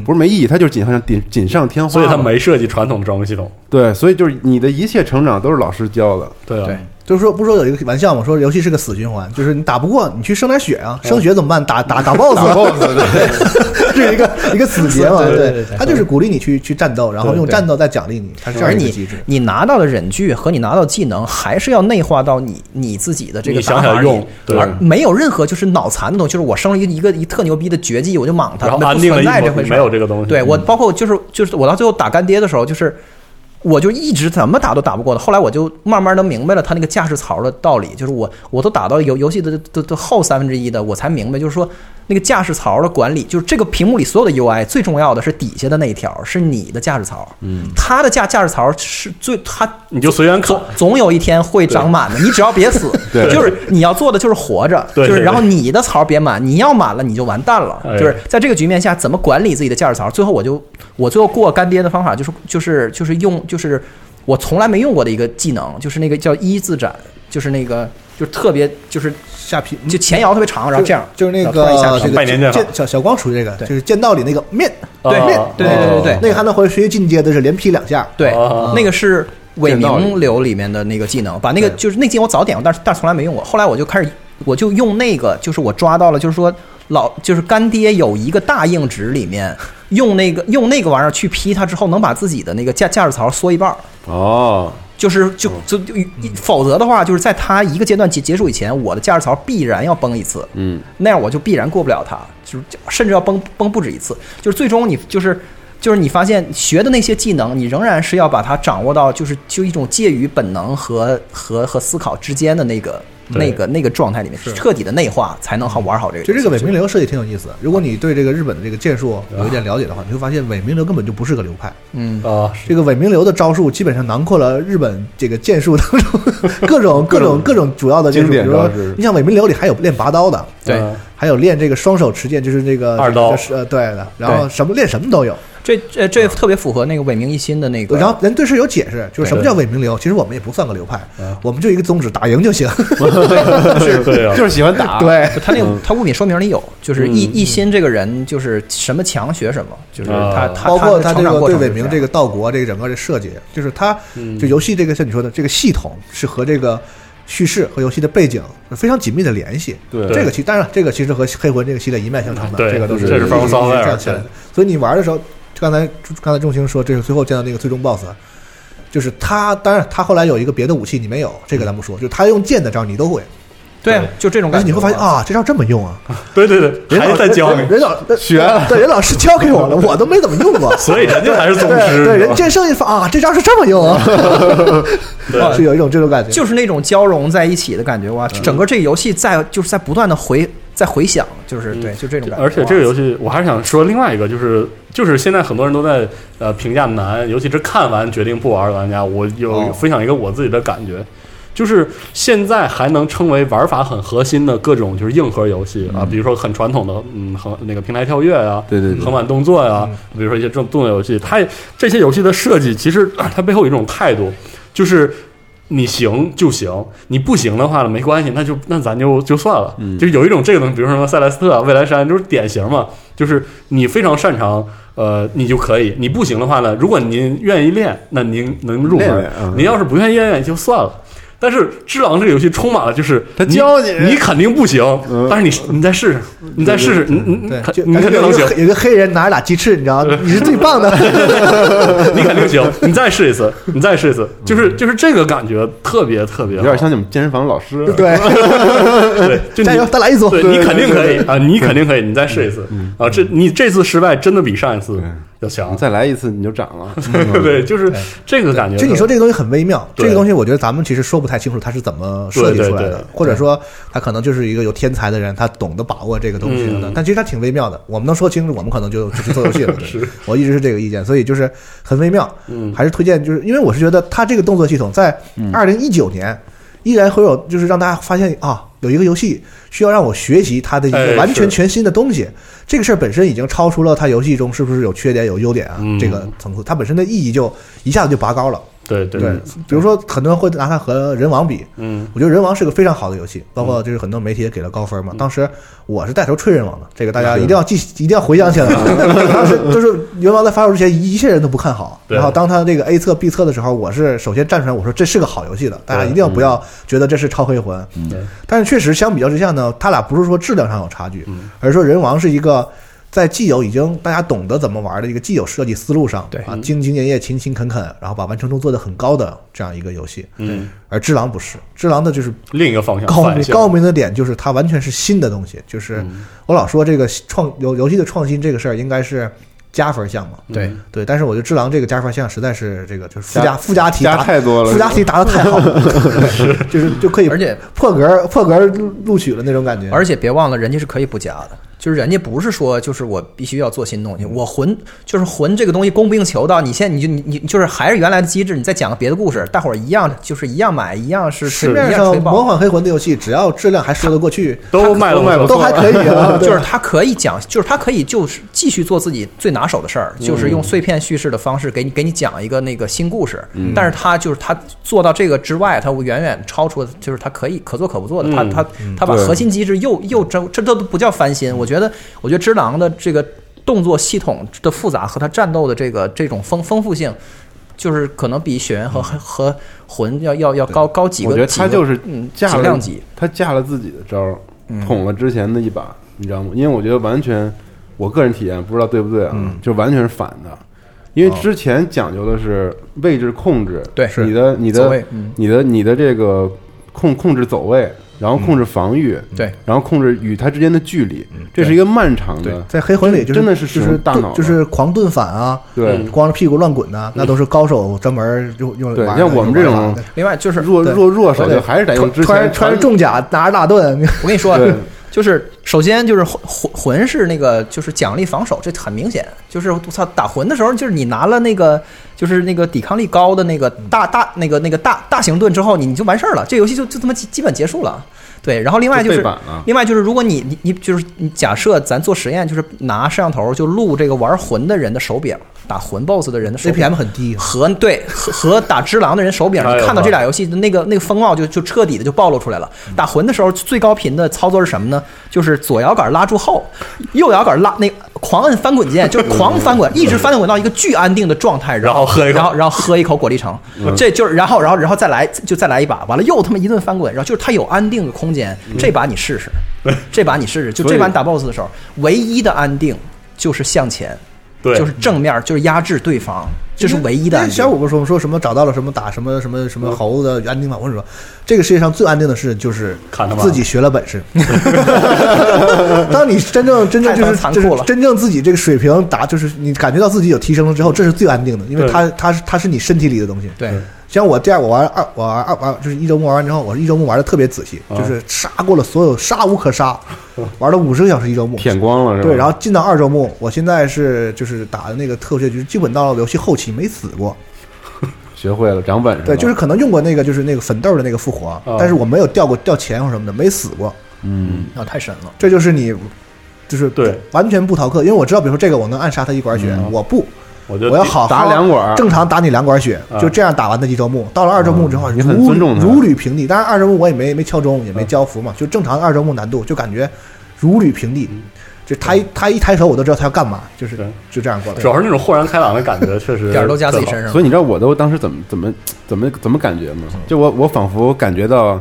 不是没意义，它就是锦上锦锦上添花，所以他没设计传统的装备系统，对，所以就是你的一切成长都是老师教的，对啊，对就是说，不是说有一个玩笑嘛，说游戏是个死循环，就是你打不过，你去升点血啊，升血怎么办？打打打 BOSS，打 BOSS 对。这 是一个一个死结嘛，对对对对。他就是鼓励你去去战斗，然后用战斗再奖励你，它是这而你样一个机制。你拿到的忍具和你拿到技能，还是要内化到你你自己的这个想打法里想用对。而没有任何就是脑残的东西。就是我生了一个一个一特牛逼的绝技，我就莽他，然后不安定了一模存在这回事儿。没有这个东西，对我包括就是就是我到最后打干爹的时候，就是我就一直怎么打都打不过的。后来我就慢慢的明白了他那个驾驶槽的道理，就是我我都打到游游戏的的的后三分之一的，我才明白，就是说那个驾驶槽的管理，就是这个屏幕里所有的 UI 最重要的是底下的那一条，是你的驾驶槽。嗯，它的驾驾驶槽是最它你就随缘砍总，总有一天会长满的，你只要别死，对就是你要做的就是活着，对对就是然后你的槽别满，你要满了你就完蛋了，哎就是在这个局面下怎么管理自己的驾驶槽。最后我就我最后过干爹的方法就是就是就是用就是我从来没用过的一个技能，就是那个叫一字斩，就是那个就是特别就是下劈就前摇特别长，然后这样就是那个这个拜年见好。剑小小光属于这个，对。就是剑道里那个面对面对对对对。那个还能回学习进阶的是连劈两下，对啊，那个是伪名流里。面的那个技能，把那个就是那技能我早点过，但是但是从来没用过。后来我就开始，我就用那个，就是我抓到了，就是说老就是干爹有一个大硬直里面用那个用那个玩意儿去劈它之后，能把自己的那个驾驾驶槽缩一半儿。哦，就是就就就，否则的话，就是在它一个阶段结结束以前，我的驾驶槽必然要崩一次，嗯，那样我就必然过不了它，就是甚至要崩崩不止一次。就是最终你就是就是你发现学的那些技能，你仍然是要把它掌握到就是就一种介于本能和和和思考之间的那个对那个那个状态里面，彻底的内化才能好玩好这个游戏。其实这个伪名流设计挺有意思。如果你对这个日本的这个剑术有一点了解的话，你会发现伪名流根本就不是个流派。嗯，啊，这个伪名流的招数基本上囊括了日本这个剑术当中各种各种各种主要的剑术，经典比如说招式你像伪名流里还有练拔刀的，对嗯还有练这个双手持剑，就是这个二刀是呃对的，然后什么练什么都有。这这这特别符合那个伪明一心的那个。然后人对事有解释，就是什么叫伪名流？其实我们也不算个流派，我们就一个宗旨，打赢就行。对啊，就是喜欢打，对，他那个他物品说明里有，就是一嗯一心这个人就是什么强学什么，就是他啊他包括他他这个对伪明这个个道国这个整个的设计，就是他嗯就游戏这个像你说的这个系统是和这个叙事和游戏的背景非常紧密的联系。对这个其当然这个其实和黑魂这个系列一脉相承的，对这个都是这是一 Software，这样起来的。所以你玩的时候，刚才刚才仲卿说，这是最后见到那个最终 BOSS，就是他。当然，他后来有一个别的武器你没有，这个咱不说，就是他用剑的招你都会，对啊，就这种感觉。你会发现，啊，这招这么用啊，对对对，还人老在教你，人老 学了对，人老师教给我了，我都没怎么用过。所以人家还是宗师。对，人你知道吗见圣一发啊，这招是这么用啊，是有一种这种感觉。就是那种交融在一起的感觉哇！整个这个游戏在就是在不断的回在回想，就是对，就这种感觉。而且这个游戏戏，我还是想说另外一个，就是就是现在很多人都在呃评价难，尤其是看完决定不玩的玩家，我有哦分享一个我自己的感觉。就是现在还能称为玩法很核心的各种就是硬核游戏啊，比如说很传统的嗯横那个平台跳跃啊、对对对横版动作呀，比如说一些这种动作游戏，它这些游戏的设计其实啊它背后有一种态度，就是你行就行，你不行的话呢没关系，那就那咱就就算了。嗯就是有一种这个东西，比如说什么塞莱斯特、啊、未来山，就是典型嘛，就是你非常擅长。呃，你就可以。你不行的话呢，如果您愿意练，那您能入门。您要是不愿意练，就算了。但是《只狼》这个游戏充满了，就是他教你你肯定不行，嗯。但是你你再试试，你再试试，你你你，肯就你肯定能行有个，有一个黑人拿着俩鸡翅，你知道吗？你是最棒的。你肯定行，你再试一次，你再试一次，就是就是这个感觉特别特别，有点像你们健身房老师。对，对，就加油，你再来一组。对你肯定可以啊，你肯定可以，你再试一次。嗯。啊，这你这次失败真的比上一次要强，再来一次你就涨了。对，就是这个感觉。就你说这个东西很微妙，这个东西我觉得咱们其实说不太清楚他是怎么设计出来的对对对，或者说他可能就是一个有天才的人，他懂得把握这个东西嗯的。但其实他挺微妙的，我们能说清楚，我们可能就只是做游戏了。对我一直是这个意见，所以就是很微妙。嗯还是推荐，就是因为我是觉得他这个动作系统在二零一九年依然会有，就是让大家发现啊，有一个游戏需要让我学习它的一哎个完全全新的东西。这个事儿本身已经超出了它游戏中是不是有缺点有优点啊、嗯这个层次，它本身的意义就一下子就拔高了。对对对，比如说很多人会拿它和人王比，嗯我觉得人王是个非常好的游戏，包括就是很多媒体也给了高分嘛。当时我是带头吹人王的，这个大家一定要记，一定要回想起来啊。当时就是人王在发售之前，一切人都不看好，对然后当他这个 A 测 B 测的时候，我是首先站出来，我说这是个好游戏的，大家一定要不要觉得这是超黑魂。对但是确实相比较之下呢，他俩不是说质量上有差距，嗯而是说人王是一个。在既有已经大家懂得怎么玩的一个既有设计思路上，对。啊，兢兢业业、勤勤恳恳，然后把完成度做得很高的这样一个游戏。嗯，而只狼不是，只狼的就是另一个方向高明高明的点就是它完全是新的东西，就是嗯。我老说这个创游游戏的创新这个事儿应该是加分项嘛，对。对，但是我觉得只狼这个加分项实在是这个就是附加加附加题加答太多了。附加题答的太好了，就是就可以而且破格破格录录取了那种感觉，而且别忘了，人家是可以不加的，就是人家不是说就是我必须要做新东西，我魂就是魂这个东西供不应求到，你现在你就你你就是还是原来的机制，你再讲个别的故事，大伙儿一样就是一样买，一样是市面一样吹上魔爆。幻黑魂的游戏，只要质量还说得过去，都卖都卖都还可以啊，就是他可以讲，就是他可以就是继续做自己最拿手的事儿，就是用碎片叙事的方式给你给你讲一个那个新故事。但是他就是他做到这个之外，他远远超出，就是他可以可做可不做的。他嗯他他把核心机制又又这这都不叫翻新。我觉得我觉得只狼的这个动作系统的复杂和它战斗的这个这种丰丰富性。就是可能比血缘和和魂要要要高高几个，我觉得他就是嗯架量级，他架了自己的招儿，嗯捅了之前的一把，你知道吗？因为我觉得完全，我个人体验不知道对不对啊，嗯就完全是反的。因为之前讲究的是位置控制，对你的你的你的你的这个控控制走位，然后控制防御，对，然后控制与他之间的距离，这是一个漫长的，在黑魂里就是真的是就是大脑就是狂盾反啊，对嗯光着屁股乱滚呐，那都是高手专门用用对，玩像我们这种另外就是弱弱弱手就还是得用之前穿穿着重甲拿着大盾，我跟你说对，就是首先就是魂魂魂是那个就是奖励防守，这很明显。就是我操打魂的时候，就是你拿了那个就是那个抵抗力高的那个大大那个那个大大型盾之后，你你就完事儿了，这游戏就就这么基基本结束了。对，然后另外就就是另外就是如果你你你就是你假设咱做实验，就是拿摄像头就录这个玩魂的人的手表，打魂 BOSS 的人的手柄 APM 很低，和对和和打只狼的人手柄看到这俩游戏的那个那个风貌就就彻底的就暴露出来了。打魂的时候最高频的操作是什么呢？就是左摇杆拉住后，右摇杆拉那狂摁翻滚键，就是狂翻滚，一直翻滚到一个巨安定的状态，然然后喝一口然后然后喝一口果粒橙，这就是然后然后然后再来就再来一把，完了又他妈一顿翻滚，然后就是它有安定的空间，这把你试试，这把你试试，就这把你打 BOSS 的时候，唯一的安定就是向前。对，就是正面，就是压制对方，这是唯一的安定。小五不是说说什么找到了什么打什么什么什么猴子的安定法？我跟你说，这个世界上最安定的事就是自己学了本事。当你真正真正就是就是残酷了真正自己这个水平达，就是你感觉到自己有提升了之后，这是最安定的，因为对它它是它是你身体里的东西。对，像我第二我玩二我玩二玩就是一周目玩完之后，我是一周目玩的特别仔细，啊就是杀过了所有杀无可杀，玩了五十个小时一周目。舔光了是吧？对，然后进到二周目，我现在是就是打的那个特殊局，基本到了游戏后期没死过。学会了长本事。对，就是可能用过那个就是那个粉豆的那个复活，但是我没有掉过掉钱或什么的，没死过。嗯，啊，太神了。这就是你，就是对完全不逃课，因为我知道，比如说这个我能暗杀他一管血，嗯我不，我就我要好好打两管正常打你两管血，啊就这样打完的一周目。到了二周目之后，嗯你很如尊重他如履平地。当然二周目我也没没敲钟，也没嗯交符嘛，就正常二周目难度，就感觉如履平地。嗯就他一他一抬手，我都知道他要干嘛，就是就这样过来主。要是那种豁然开朗的感觉，确实 点儿都加自己身上。所以你知道我都当时怎么怎么怎么怎么感觉吗？就我我仿佛感觉到，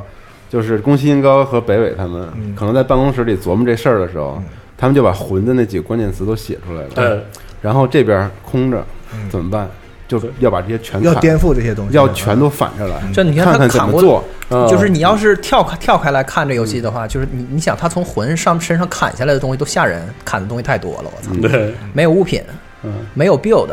就是宫崎英高和北纬他们嗯可能在办公室里琢磨这事儿的时候，他们就把魂的那几个关键词都写出来了。对，然后这边空着怎么办？就要把这些全砍。要颠覆这些东西，要全都反着来，这你看看看他砍过就是你要是跳开跳开来看这游戏的话，就是你你想他从魂上身上砍下来的东西都吓人，砍的东西太多了，我操，对，没有物品，嗯，没有 build，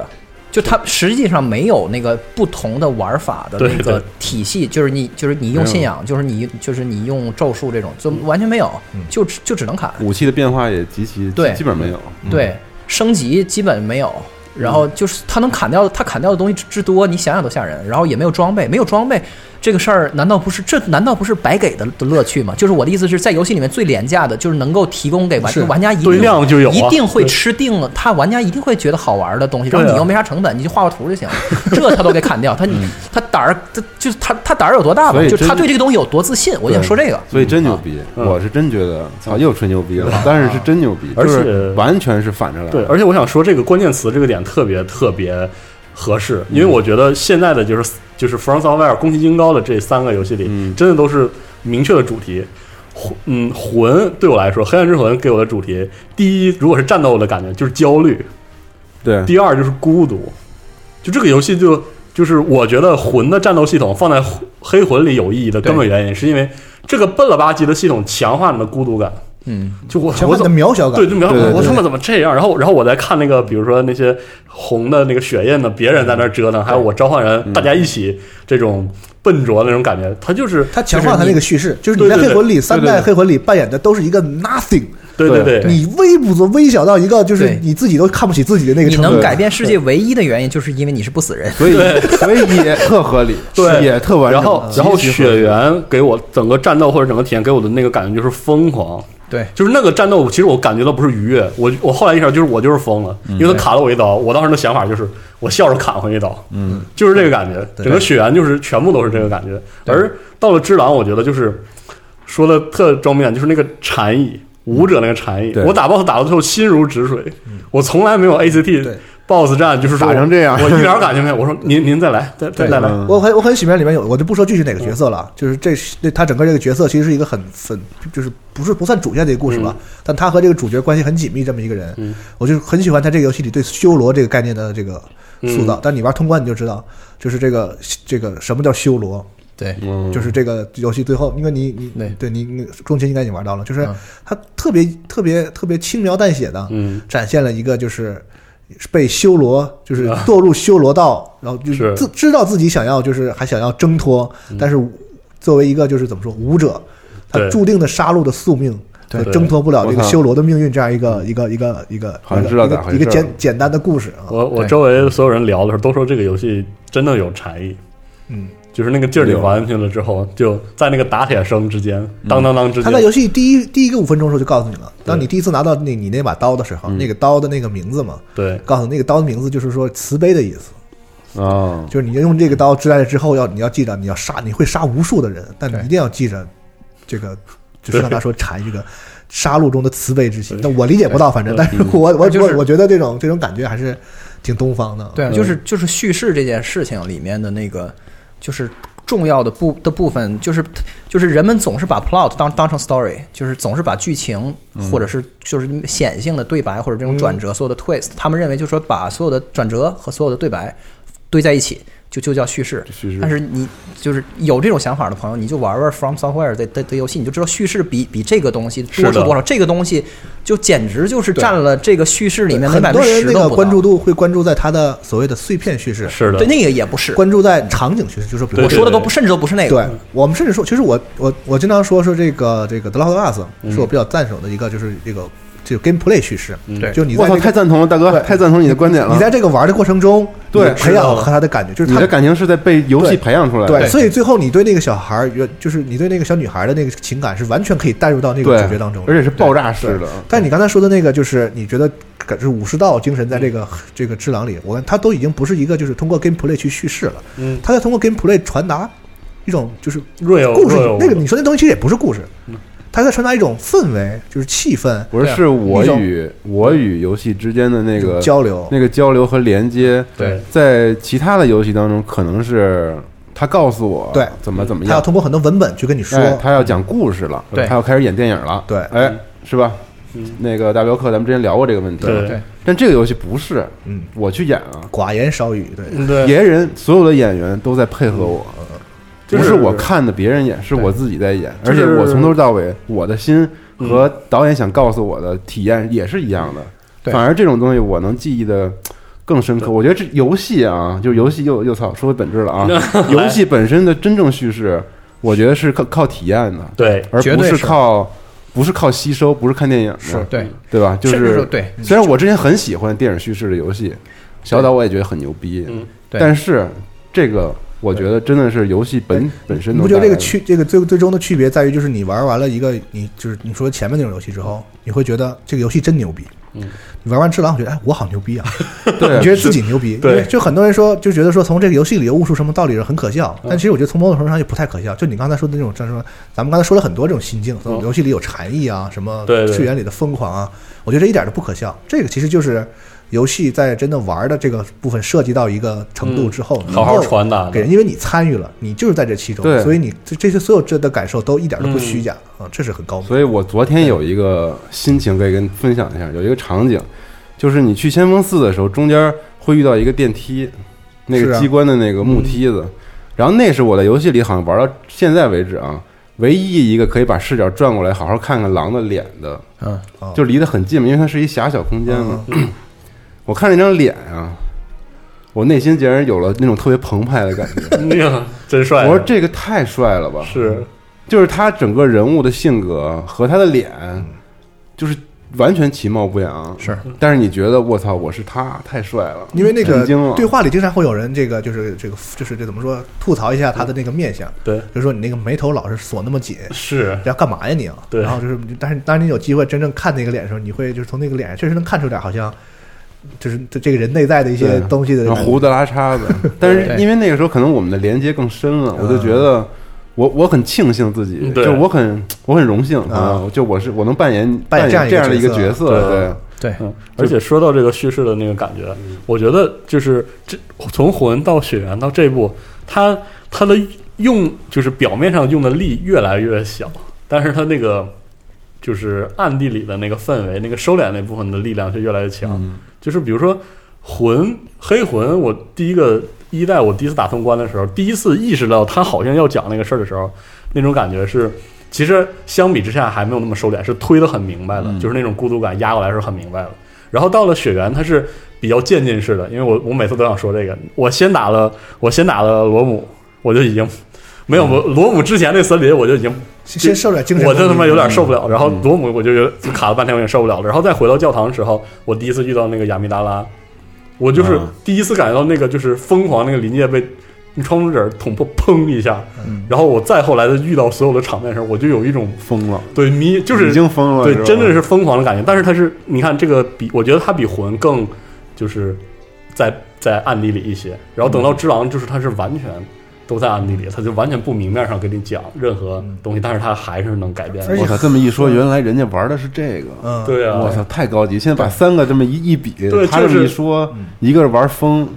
就他实际上没有那个不同的玩法的那个体系，就是你就是你用信仰，就是你就是你用咒术这种，就完全没有，就只就只能砍，武器的变化也极其对。基本没有。对，升级基本没有。然后就是他能砍掉的，他砍掉的东西之多，你想想都吓人。然后也没有装备，没有装备这个事儿，难道不是这难道不是白给的的乐趣吗？就是我的意思是在游戏里面最廉价的，就是能够提供给玩是玩家一定量就有啊。一定会吃定了，他玩家一定会觉得好玩的东西，然后你又没啥成本，你就画个图就行了，这他都给砍掉，他他胆儿，他就是他他胆儿有多大吧？就他对这个东西有多自信，我就想说这个。所以真牛逼，嗯。我是真觉得，操，又吹牛逼了，但是是真牛逼，而且完全是反着来的。对，而且我想说这个关键词这个点特别特别合适，因为我觉得现在的就是就是 From Software、宫崎英高的这三个游戏里，嗯真的都是明确的主题。魂，嗯，魂对我来说，黑暗之魂给我的主题，第一，如果是战斗的感觉，就是焦虑；对，第二就是孤独。就这个游戏就就是我觉得魂的战斗系统放在黑魂里有意义的根本原因，是因为这个笨了吧唧的系统强化你的孤独感。嗯，就我我怎么的渺小感。对，就描对对对我他妈怎么这样？然后，然后我再看那个，比如说那些红的那个血印的，别人在那折腾，还有我召唤人，大家一起这种笨拙那种感觉，他就是他强化他那个叙事，就是你在黑魂里三代黑魂里扮演的都是一个 nothing，对对。对你微不足微小到一个就是你自己都看不起自己的那个你程度。能改变世界唯一的原因，就是因为你是不死人。所以所以也特合理，对。也特完整。然后，然后极其合理。血缘给我整个战斗或者整个体验给我的那个感觉就是疯狂，对，就是那个战斗，其实我感觉到不是愉悦，我我后来意识到就是我就是疯了，因为他砍了我一刀，我当时的想法就是我笑着砍回一刀，嗯，就是这个感觉，整个血缘就是全部都是这个感觉。而到了只狼，我觉得就是说的特装面，就是那个禅意，武者那个禅意，我打 BOSS 打到最后心如止水，我从来没有 ACT 对。BOSS 战就是打成这样。我一点感觉没有。我说您您再来，再再来，嗯。我很我很喜欢里面有，我就不说具体哪个角色了，就是这这他整个这个角色其实是一个很很就是不是不算主线的一个故事吧，但他和这个主角关系很紧密这么一个人，嗯。我就很喜欢他这个游戏里对修罗这个概念的这个塑造。嗯。但你玩通关你就知道，就是这个这个什么叫修罗，对，嗯。就是这个游戏最后，因为你你对。对你你中期应该已经玩到了，就是嗯。他特别特别特别轻描淡写的嗯。展现了一个就是被修罗就是堕入修罗道，然后就是。自知道自己想要就是还想要挣脱，但是作为一个就是怎么说武者，他注定的杀戮的宿命。对。挣脱不了这个修罗的命运，这样一个一个一个一个好像一个知道咋回事一个简简单的故事啊。我我周围所有人聊的时候都说这个游戏真的有禅意，嗯，就是那个劲儿里玩进去了之后，就在那个打铁声之间，当当当之间，他在游戏第一第一个五分钟的时候就告诉你了，当你第一次拿到那你那把刀的时候，那个刀的那个名字嘛，对。告诉那个刀的名字就是说慈悲的意思，啊，就是你要用这个刀织来了之后，要你要记着你要杀，你会杀无数的人，但你一定要记着这个，就是像他说禅这个杀戮中的慈悲之心。那我理解不到，反正，但是我我我 我觉得这种这种感觉还是挺东方的。对，就是就是叙事这件事情里面的那个，就是重要的部的部分，就是就是人们总是把 plot 当当成 story，就是总是把剧情或者是就是显性的对白或者这种转折，所有的 twist，他们认为就是说把所有的转折和所有的对白堆在一起。就就叫叙事，叙事但是你就是有这种想法的朋友，你就玩玩 From Software 的的的游戏，你就知道叙事比比这个东西多出多少。这个东西就简直就是占了这个叙事里面的很百分之多人那个关注度会关注在它的所谓的碎片叙事，是的对，那个也不是。关注在场景叙事，就是比如对我说的都不，甚至都不是那个。对我们甚至说，其实我我我经常说说这个这个《The Last of Us》嗯是我比较赞赏的一个，就是这个这个 gameplay 叙事，对，就你我操太赞同了，大哥，太赞同你的观点了。你在这个玩的过程中，对你培养和他的感觉，就是他你的感情是在被游戏培养出来的。对，所以最后你对那个小孩儿，就是你对那个小女孩的那个情感是完全可以带入到那个主角当中的，而且是爆炸式的。但你刚才说的那个，就是你觉得就是武士道精神在这个这个智囊里，我看他都已经不是一个就是通过 gameplay 去叙事了，嗯，他在通过 gameplay 传达一种就是 real 故事。那个你说那东西其实也不是故事嗯，它在传达一种氛围，就是气氛不是是我与我与游戏之间的那个交流。那个交流和连接，对在其他的游戏当中可能是他告诉我对怎么怎么样他要，通过很多文本去跟你说，哎，他要讲故事了，对他要开始演电影了，对哎，是吧？嗯那个大镖客，咱们之前聊过这个问题，对对但这个游戏不是嗯，我去演啊，寡言少语，对，别人所有的演员都在配合我，就不是我看的别人演，是我自己在演，而且我从头到尾，我的心和导演想告诉我的体验也是一样的。对。反而这种东西我能记忆的更深刻。我觉得这游戏啊，就是游戏又又操，说回本质了啊，游戏本身的真正叙事，我觉得是靠靠体验的，对，而不是靠不是靠吸收，不是看电影的，是对，对吧？就甚至是说对。虽然我之前很喜欢电影叙事的游戏，小岛我也觉得很牛逼，嗯对。但是这个我觉得真的是游戏本本身你不觉得这个区这个最最终的区别在于，就是你玩完了一个你就是你说前面那种游戏之后，你会觉得这个游戏真牛逼。嗯，你玩完《只狼》，我觉得哎，我好牛逼啊！对你觉得自己牛逼，对因为就很多人说就觉得说从这个游戏里悟出什么道理是很可笑，但其实我觉得从某种程度上也不太可笑。就你刚才说的那种，像什么咱们刚才说了很多这种心境，嗯游戏里有禅意啊，什么对对次元里的疯狂啊，我觉得这一点都不可笑。这个其实就是游戏在真的玩的这个部分涉及到一个程度之后，嗯好好传达给人，因为你参与了，你就是在这其中，对。所以你这这些所有这的感受都一点都不嗯。虚假啊，这是很高明。所以我昨天有一个心情可以跟分享一下，有一个场景，就是你去先锋寺的时候，中间会遇到一个电梯，那个机关的那个木梯子，然后那是我在游戏里好像玩到现在为止啊，唯一一个可以把视角转过来好好看看狼的脸的，嗯，哦。就离得很近嘛，因为它是一狭小空间嘛。我看那张脸啊，我内心竟然有了那种特别澎湃的感觉。那个真帅。我说这个太帅了吧！是就是他整个人物的性格和他的脸，就是完全其貌不扬。是，但是你觉得我操，我是他，太帅了，因为那个对话里经常会有人这个就是这个就是这怎么说吐槽一下他的那个面相，对，就是说你那个眉头老是锁那么紧，是要干嘛呀你啊？对然后就是，但是当你有机会真正看那个脸的时候，你会就是从那个脸上确实能看出点好像就是这这个人内在的一些东西的胡子拉碴的。但是因为那个时候可能我们的连接更深了，我就觉得。我我很庆幸自己，就我很我很荣幸啊啊，就我是我能扮演扮演这样的一个角色，对对，对，嗯，而且说到这个叙事的那个感觉，我觉得就是这从魂到血缘到这一步，它它的用就是表面上用的力越来越小，但是它那个就是暗地里的那个氛围，那个收敛那部分的力量是越来越强。嗯就是比如说魂黑魂，我第一个一代我第一次打通关的时候，第一次意识到他好像要讲那个事儿的时候，那种感觉是。其实相比之下还没有那么收敛，是推得很明白的，嗯就是那种孤独感压过来是很明白的。然后到了血缘，它是比较渐进式的，因为我我每次都想说这个，我先打了我先打了罗姆，我就已经没有罗罗姆之前那森林我就已经先受点精神，我就他妈有点受不了。然后罗姆我就觉得就卡了半天，我也受不了了。然后再回到教堂的时候，我第一次遇到那个亚米达拉，我就是啊第一次感觉到那个就是疯狂那个临界被你窗户纸捅破，砰一下，然后我再后来的遇到所有的场面时，候我就有一种疯了，对迷就是已经疯了，对真的是疯狂的感觉。但是它是，你看这个比，我觉得它比魂更就是在在暗地里一些。然后等到嗯只狼，就是它是完全都在暗地里，他就完全不明面上跟你讲任何东西，但是他还是能改变。而且我操，这么一说，原来人家玩的是这个。嗯，对啊，我操，太高级！现在把三个这么一一比，对他这么一说，一个是玩疯，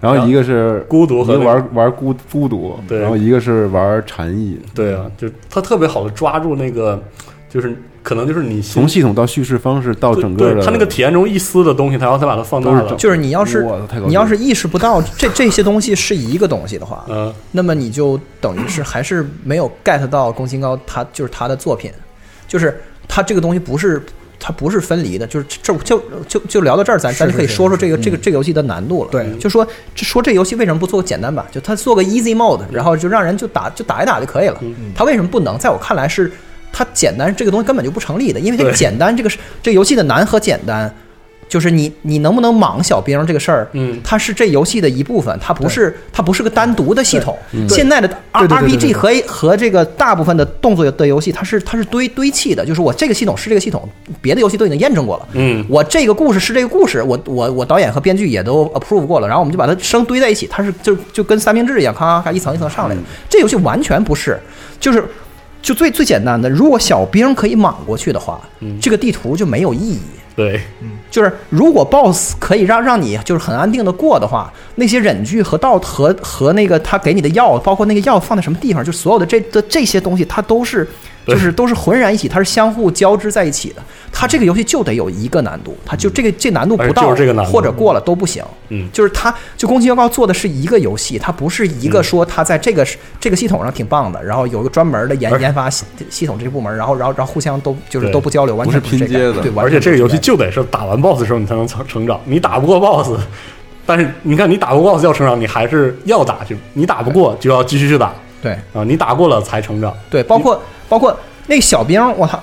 然后一个是孤独和玩玩孤孤独，对然后一个是玩禅意。对啊，就他特别好的抓住那个，就是可能就是你从系统到叙事方式到整个的，对它那个体验中一丝的东西，它要再把它放大了。就是你要是你要是意识不到这 这些东西是一个东西的话，嗯，那么你就等于是还是没有 get 到宫崎高他就是他的作品，就是他这个东西不是他不是分离的，就是这就就就聊到这儿，咱咱就可以说说这个这个这个游戏的难度了。对就说说这游戏为什么不做个简单版？就他做个 easy mode，然后就让人就打就打一打就可以了。他为什么不能？在我看来是它简单这个东西根本就不成立的，因为这个简单这个是这个游戏的难和简单。就是你，你能不能莽小兵这个事儿，嗯它是这游戏的一部分，它不是它不是个单独的系统。对现在的 R 对对对对 RPG 和和这个大部分的动作的游戏，它是它是堆堆砌的，就是我这个系统是这个系统，别的游戏都已经验证过了。嗯我这个故事是这个故事，我我我导演和编剧也都 approve 过了，然后我们就把它生堆在一起，它是就就跟三明治一样，咔咔咔一层一层上来的。这游戏完全不是，就是就最最简单的，如果小兵可以莽过去的话，这个地图就没有意义。对，嗯就是如果 BOSS 可以让让你就是很安定的过的话，那些忍具和道和和那个他给你的药，包括那个药放在什么地方，就所有的这的这些东西，它都是就是都是浑然一体，它是相互交织在一起的。它这个游戏就得有一个难度，它就这个这难度不到就是这个难度或者过了都不行。嗯就是它就宫崎英高做的是一个游戏，它不是一个说它在这个这个系统上挺棒的，然后有一个专门的研研发系系统这个部门，然后然后然后互相都就是都不交流，完全不是这个拼接的对，完而且这个游戏就得是打完 BOSS 的时候你才能成成长，你打不过 BOSS，但是你看你打不过 BOSS 要成长，你还是要打去，你打不过就要继续去打对。啊，你打过了才成长。对，包括包括那小兵，我操，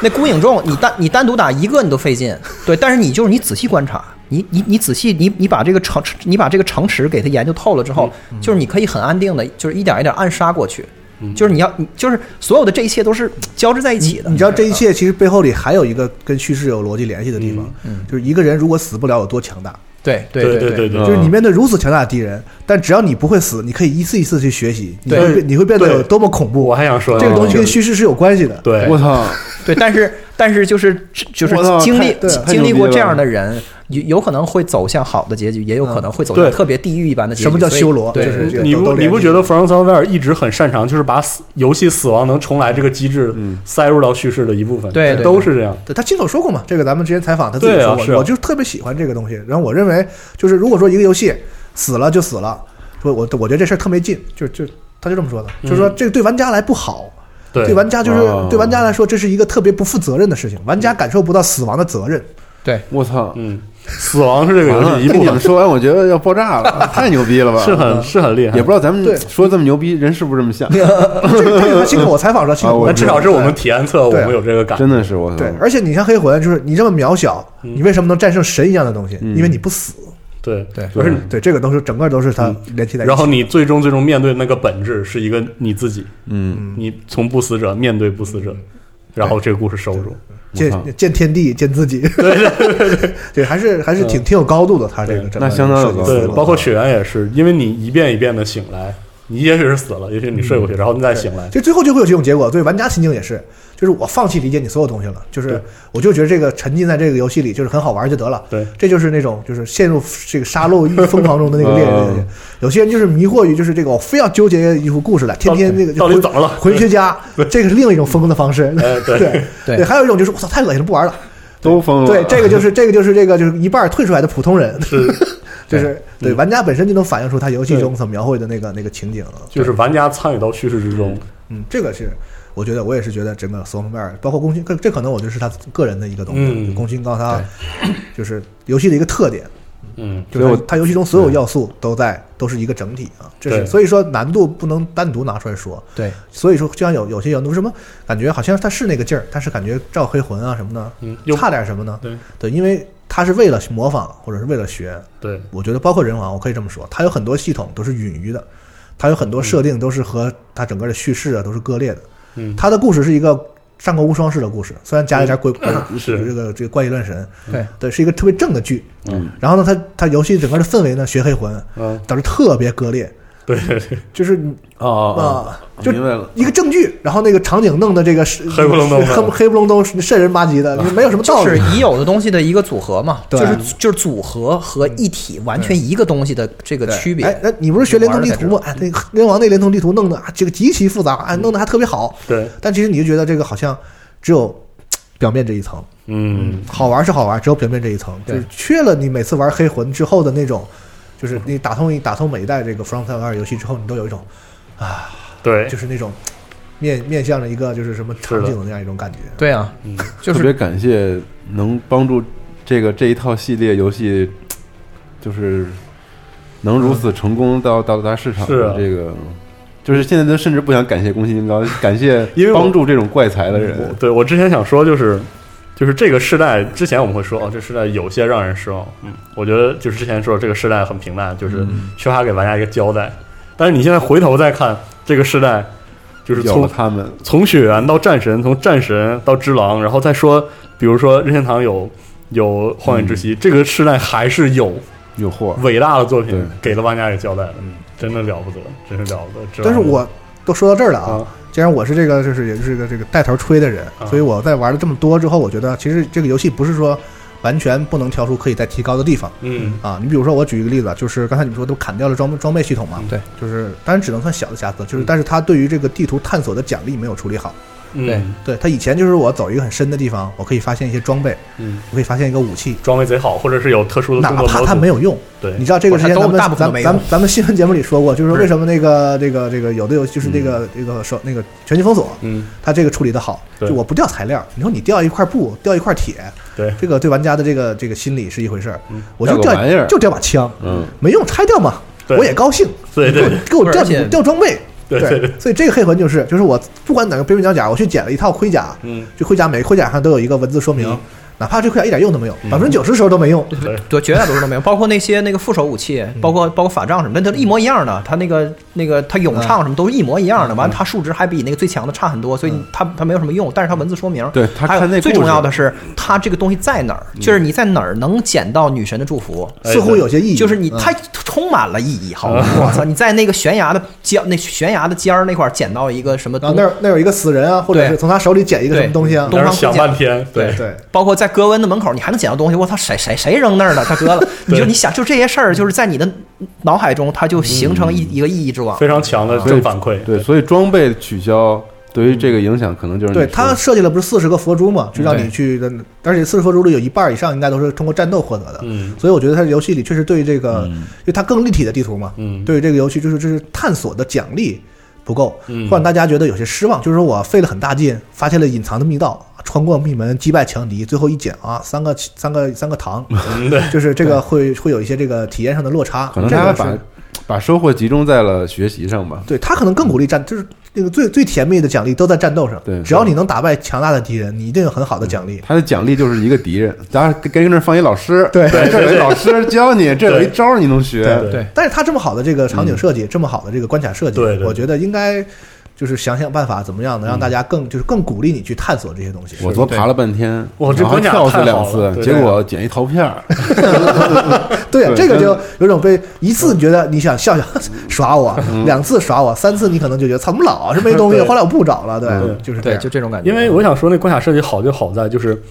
那孤影众，你单你单独打一个你都费劲，对，但是你就是你仔细观察，你你你仔细你你把这个城你把这个城池给它研究透了之后，就是你可以很安定的，就是一点一点暗杀过去，就是你要就是所有的这一切都是 交织在一起的，你知道这一切其实背后里还有一个跟叙事有逻辑联系的地方，就是一个人如果死不了有多强大，对对对对对对，就是你面对如此强大的敌人，但只要你不会死，你可以一次一次去学习，你会你会变得有多么恐怖。我。还想说这个东西跟叙事是有关系的。对。我操，对，但是但是就是就是经历经历过这样的人，有有可能会走向好的结局，也有可能会走向特别地狱一般的结局。什么叫修罗对就是你不你不觉得 From Software 一直很擅长，就是把死游戏死亡能重来这个机制塞入到叙事的一部分？对对都是这样。对他亲口说过嘛，这个咱们之前采访他自己说过，啊是啊我就特别喜欢这个东西。然后我认为，就是如果说一个游戏死了就死了，说我我觉得这事儿特没劲，就就他就这么说的，就是说这个对玩家来不好，嗯对对玩家就是哦对玩家来说，这是一个特别不负责任的事情，玩家感受不到死亡的责任。对。我操！嗯，死亡是这个，游戏一部分你们，说完，我觉得要爆炸了，太牛逼了吧？是很是很厉害。也不知道咱们对说这么牛逼，人是不是这么想？这个这个他亲口我采访说亲口啊我那至少是我们体验测，我们有这个感。真的是我操！对，而且你像黑魂，就是你这么渺小，嗯你为什么能战胜神一样的东西？因为你不死。对对而且对，这个都是整个都是它连起在一起。然后你最终最终面对那个本质是一个你自己，嗯，你从不死者面对不死者，然后这个故事收住。见见天地，见自己。对对对 对，还是还是挺挺有高度的。他这个那相当对包括雪原也是，因为你一遍一遍的醒来，你也许是死了，也许你睡过去，然后你再醒来。就最后就会有这种结果。对玩家心境也是，就是我放弃理解你所有东西了，就是我就觉得这个沉浸在这个游戏里就是很好玩就得了。对这就是那种就是陷入这个杀戮欲疯狂中的那个猎人 嗯。有些人就是迷惑于就是这个我非要纠结一副故事来，天天那个魂到底怎么了回学家，这个是另一种疯的方式。哎对对对对，还有一种就是我操太恶心了，不玩了。都疯了。对，这个就是这个就是这个就是一半退出来的普通人，是，就是对玩家本身就能反映出他游戏中所描绘的那个那个情景。就是玩家参与到叙事之中。嗯，这个是我觉得我也是觉得整个 s o m w a r 包括宫勋，这这可能我觉得是他个人的一个东西，嗯。就宫崎告诉他 就是游戏的一个特点，嗯，就是他游戏中所有要素都在都是一个整体啊，这是所以说难度不能单独拿出来说，对，所以说就像有有些人为什么感觉好像他是那个劲儿，但是感觉照黑魂啊什么的，嗯差点什么呢？对对，因为他是为了模仿或者是为了学，对，我觉得包括人王，我可以这么说，他有很多系统都是允于的，他有很多设定都是和他整个的叙事啊都是割裂的。嗯。它的故事是一个战国无双式的故事，虽然加了一点鬼这个这个怪异乱神，对对，是一个特别正的剧。嗯，然后呢，他他游戏整个的氛围呢，学黑魂嗯，导致特别割裂，对对对，就是啊，哦，就明白了。一个证据，然后那个场景弄的这个是黑不隆咚黑黑不隆咚、瘆人吧唧的，没有什么道就是。已有的东西的一个组合嘛，对就是就是组合和一体完全一个东西的这个对区别。哎，那你不是学联通地图吗？哎，那个联网那联通地图弄的啊，这个极其复杂，哎，弄得还特别好。对，但其实你就觉得这个好像只有表面这一层，嗯，好玩是好玩，只有表面这一层，就对是缺了你每次玩黑魂之后的那种，就是你打通一打通每一代这个 From Software 游戏之后，你都有一种啊对就，是那种面面向着一个就是什么场景的那样一种感觉。对啊，嗯，就是特别感谢能帮助这个这一套系列游戏，就是能如此成功到到达市场的这个，就是现在都甚至不想感谢宫崎英高，感谢因为帮助这种怪才的人。我对我之前想说就是。就是这个世代，之前我们会说哦，这世代有些让人失望。嗯，我觉得就是之前说这个世代很平淡，就是缺乏给玩家一个交代。但是你现在回头再看这个世代，就是从他们，从血缘到战神，从战神到之狼，然后再说，比如说任天堂有有荒野之息，这个世代还是有有货，伟大的作品给了玩家一个交代的，真的了不得，真是了不得。但是我都说到这儿了啊，啊，既然我是这个就是也就是个这个带头吹的人，啊。所以我在玩了这么多之后，我觉得其实这个游戏不是说完全不能挑出可以再提高的地方嗯。啊。你比如说，我举一个例子，就是刚才你说都砍掉了装装备系统嘛，对，就是当然只能算小的瑕疵，就是但是它对于这个地图探索的奖励没有处理好。嗯。对，他以前就是我走一个很深的地方，我可以发现一些装备，嗯，我可以发现一个武器，装备贼好，或者是有特殊的哪怕它没有用，对。你知道这个之前不是它都咱们咱咱们咱们新闻节目里说过，就是说为什么那个这个这个有的游戏就是这个这个说那个全境封锁，嗯，它这个处理的好，对。就我不掉材料，你说你掉一块布，掉一块铁，对，这个对玩家的这个这个心理是一回事儿嗯，我就掉掉个玩意儿就掉把枪，嗯，没用拆掉嘛，对我也高兴，对对对给我掉掉装备。对对对，所以这个黑魂就是，就是我不管哪个边边角甲，我去捡了一套盔甲，嗯，这盔甲每个盔甲上都有一个文字说明嗯，哪怕这盔甲一点用都没有，百分之九十时候都没用，对，绝大多数都没有，包括那些那个副手武器，包括包括法杖什么的，那都一模一样的。它那个那个它咏唱什么都是一模一样的，完了它数值还比那个最强的差很多，所以它它没有什么用。但是它文字说明，对它还有看那最重要的是它这个东西在哪儿，就是你在哪儿能捡到女神的祝福。哎似乎有些意义。嗯就是你它充满了意义，好吗？我操！你在那个悬崖的尖那悬崖的尖儿那块儿捡到一个什么那那有一个死人啊，或者是从他手里捡一个什么东西啊，东方想半天，对。对，包括在格温的门口，你还能捡到东西。我操，谁谁谁扔那儿了？他割了。你就你想，就这些事儿，就是在你的脑海中，它就形成一一个意义之网。非常强的正反馈，对，所以装备取消对于这个影响可能就是对说他设计了不是四十个佛珠嘛，就让你去，而且四十佛珠里有一半以上应该都是通过战斗获得的。嗯所以我觉得它游戏里确实对这个，因为它更立体的地图嘛，嗯，对于这个游戏就是就是探索的奖励不够，嗯会让大家觉得有些失望。就是说我费了很大劲，发现了隐藏的密道，穿过密门，击败强敌，最后一捡啊，三个三个三个糖，嗯对，就是这个会会有一些这个体验上的落差。可能大家把把收获集中在了学习上吧。对他可能更鼓励战，就是那个最最甜蜜的奖励都在战斗上。对只要你能打败强大的敌人，你一定有很好的奖励。他的奖励就是一个敌人，当然跟跟这儿放一老师，对这有一老师教你，这有一招你能学，对对但是他这么好的这个场景设计，这么好的这个关卡设计，我觉得应该就是想想办法，怎么样能让大家更就是更鼓励你去探索这些东西。我昨爬了半天，我这然后还关卡跳死两太好了次，结果捡一陶片儿，对这个就有种被一次你觉得你想笑笑 耍我，两次耍我，三次你可能就觉得怎么老是没东西，后来我不找了，对就是对就。这种感觉。因为我想说，那关卡设计好就好在就是。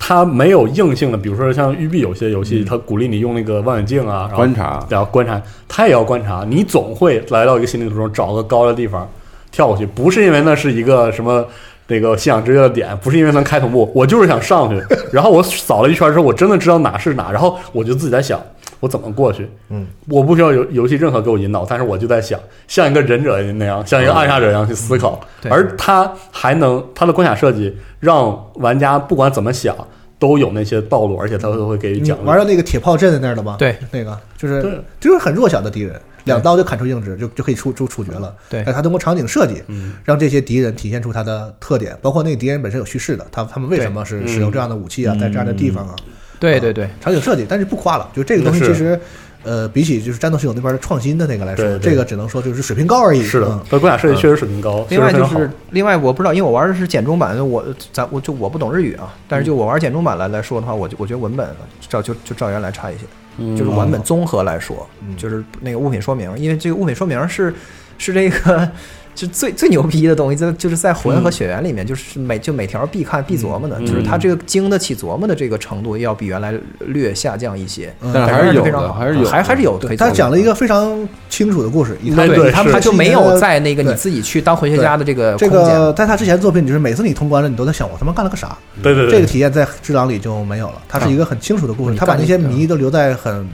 它没有硬性的，比如说像育碧有些游戏，它鼓励你用那个望远镜啊，然后观察然后观察，它也要观察。你总会来到一个新地图中，找个高的地方跳过去，不是因为那是一个什么那个信仰之约的点，不是因为能开同步，我就是想上去。然后我扫了一圈之后，我真的知道哪是哪，然后我就自己在想我怎么过去。嗯，我不需要游游戏任何给我引导，但是我就在想，像一个忍者那样，像一个暗杀者一样去思考。对而他还能他的关卡设计让玩家不管怎么想。都有那些道路，而且他都会给予你奖励。玩到那个铁炮阵在那儿了吗？对，那个就是对就是很弱小的敌人，两刀就砍出硬直，就就可以出出处决了。对但他通过场景设计，嗯让这些敌人体现出他的特点，包括那个敌人本身有叙事的，他他们为什么是使用这样的武器啊，嗯在这样的地方啊，对对对，场景设计，但是不夸了，就这个东西其实。呃，比起就是战斗系统那边的创新的那个来说，对对这个只能说就是水平高而已。是的嗯，它关卡设计确实水平高，另外就是，另外我不知道，因为我玩的是简中版，我咱我就我不懂日语啊，但是就我玩简中版来来说的话，我就我觉得文本照就就照原来差一些，嗯就是文本综合来说，就是那个物品说明，因为这个物品说明是是这个。就最最牛逼的东西，在就是在魂和血缘里面，就是每就每条必看必琢磨的，嗯就是它这个经得起琢磨的这个程度，要比原来略下降一些，嗯但还是有的，非常好还是有，还还是有。他讲了一个非常清楚的故事，他对他他就没有在那个你自己去当回学家的这个这空间。个在他之前的作品，就是每次你通关了，你都在想我他妈干了个啥？对对对，这个体验在《智囊》里就没有了，它是一个很清楚的故事，嗯他把那些谜都留在很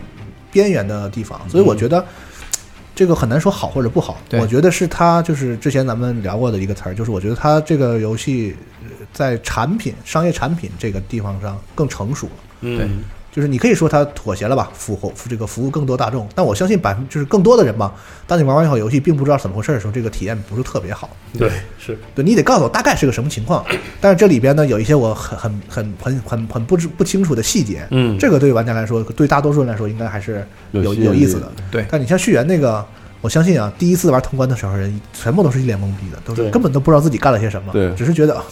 边缘的地方，所以我觉得这个很难说好或者不好。我觉得是它就是之前咱们聊过的一个词儿，就是我觉得它这个游戏呃在产品、商业产品这个地方上更成熟了。对嗯，就是你可以说它妥协了吧，服服这个服务更多大众，但我相信百分就是更多的人吧，当你玩完一款游戏并不知道怎么回事的时候，这个体验不是特别好。对是，对你得告诉我大概是个什么情况，但是这里边呢有一些我很很很很很很不知不清楚的细节，嗯这个对于玩家来说，对大多数人来说应该还是有有有意思的。对但你像续缘那个，我相信啊，第一次玩通关的时候，人全部都是一脸懵逼的，都是根本都不知道自己干了些什么，对只是觉得啊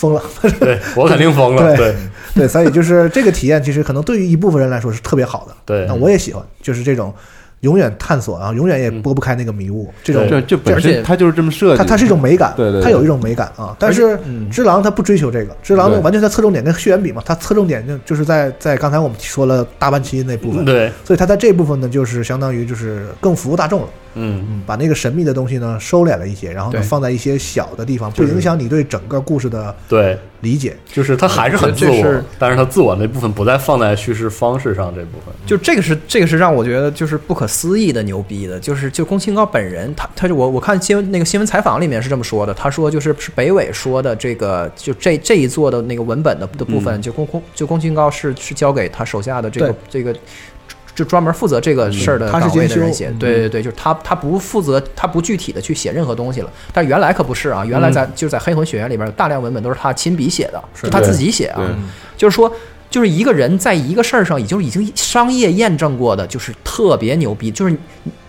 疯了。对 我肯定疯了，对对对，所以就是这个体验，其实可能对于一部分人来说是特别好的。对那我也喜欢，就是这种永远探索啊，永远也拨不开那个迷雾，这种这这本而且身它就是这么设计的，它它是一种美感，对对对。它有一种美感啊。但是嗯。只狼它不追求这个，只狼对。完全在侧重点跟血缘比嘛，它侧重点就就是在在刚才我们说了大半期那部分，对，所以它在这部分呢，就是相当于就是更服务大众了，嗯。嗯，把那个神秘的东西呢收敛了一些，然后呢放在一些小的地方，不影响你对整个故事的对，理解。就是它还是很自我但是它自我那部分不再放在叙事方式上这部分，就这个是这个是让我觉得就是不可思议的牛逼的，就是就宫崎英高本人，他他就我我看新闻那个新闻采访里面是这么说的，他说就是是北纬说的这个就这这一座的那个文本的的部分，就宫宫就宫崎英高是是交给他手下的这个这个。就专门负责这个事儿的他是岗位的监修人写，嗯对对对，就是他，他不负责，他不具体的去写任何东西了。但原来可不是啊，原来在就是在黑魂学院里边，有大量文本都是他亲笔写的，是他自己写啊。就是说，就是一个人在一个事儿上，已经已经商业验证过的，就是特别牛逼，就是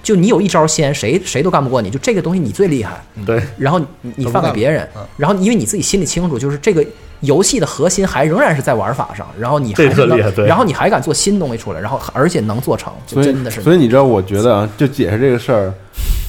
就你有一招先，谁谁都干不过你，就这个东西你最厉害，对。然后你你放给别人嗯，然后因为你自己心里清楚，就是这个游戏的核心还仍然是在玩法上，然后你这还是能特厉害对。然后你还敢做新东西出来，然后而且能做成，就所以真的是。所以你知道，我觉得啊，就解释这个事儿，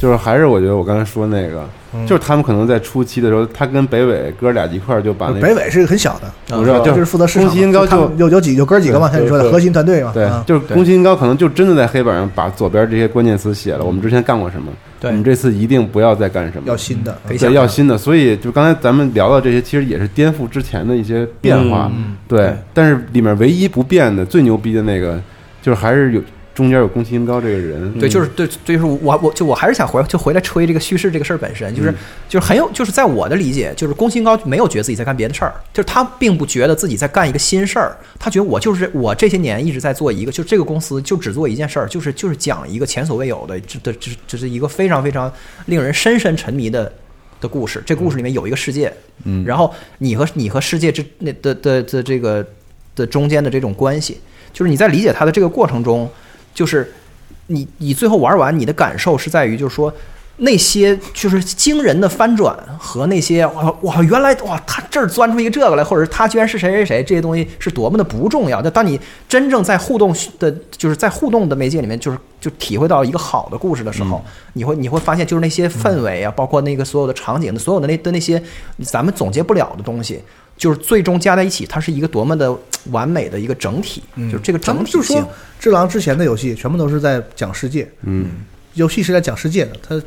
就是还是我觉得我刚才说那个，嗯。就是他们可能在初期的时候，他跟北纬哥俩一块儿就把那北纬是个很小的，我知道就就是是负责市场嘛，宫崎英高就有有几有哥几个嘛，对像你说的核心团队嘛，对啊，就是宫崎英高可能就真的在黑板上把左边这些关键词写了，我们之前干过什么，对我们这次一定不要再干什么，要新的，对要新的。所以就刚才咱们聊到这些，其实也是颠覆之前的一些变化，对。但是里面唯一不变的、最牛逼的那个，就是还是有中间有宫崎英高这个人，对，就是对，就是我我就我还是想回就回来吹这个叙事这个事儿本身，就是、嗯。就是很有，就是在我的理解，就是宫崎英高没有觉得自己在干别的事儿，就是他并不觉得自己在干一个新事儿，他觉得我就是我这些年一直在做一个，就这个公司就只做一件事儿，就是就是讲一个前所未有的，这的这这是一个非常非常令人深深沉迷的。的故事，这故事里面有一个世界，嗯。然后你和你和世界之那的的的这个的中间的这种关系，就是你在理解它的这个过程中，就是你你最后玩完，你的感受是在于，就是说那些就是惊人的翻转和那些哇哇原来哇他这儿钻出一个这个来，或者是他居然是谁谁谁，这些东西是多么的不重要。但当你真正在互动的，就是在互动的媒介里面，就是就体会到一个好的故事的时候，你会你会发现，就是那些氛围啊，包括那个所有的场景，所有的那的那些咱们总结不了的东西。就是最终加在一起，它是一个多么的 完美的一个整体，就是这个整体性们就说。只狼之前的游戏全部都是在讲世界，嗯，游戏是在讲世界的，它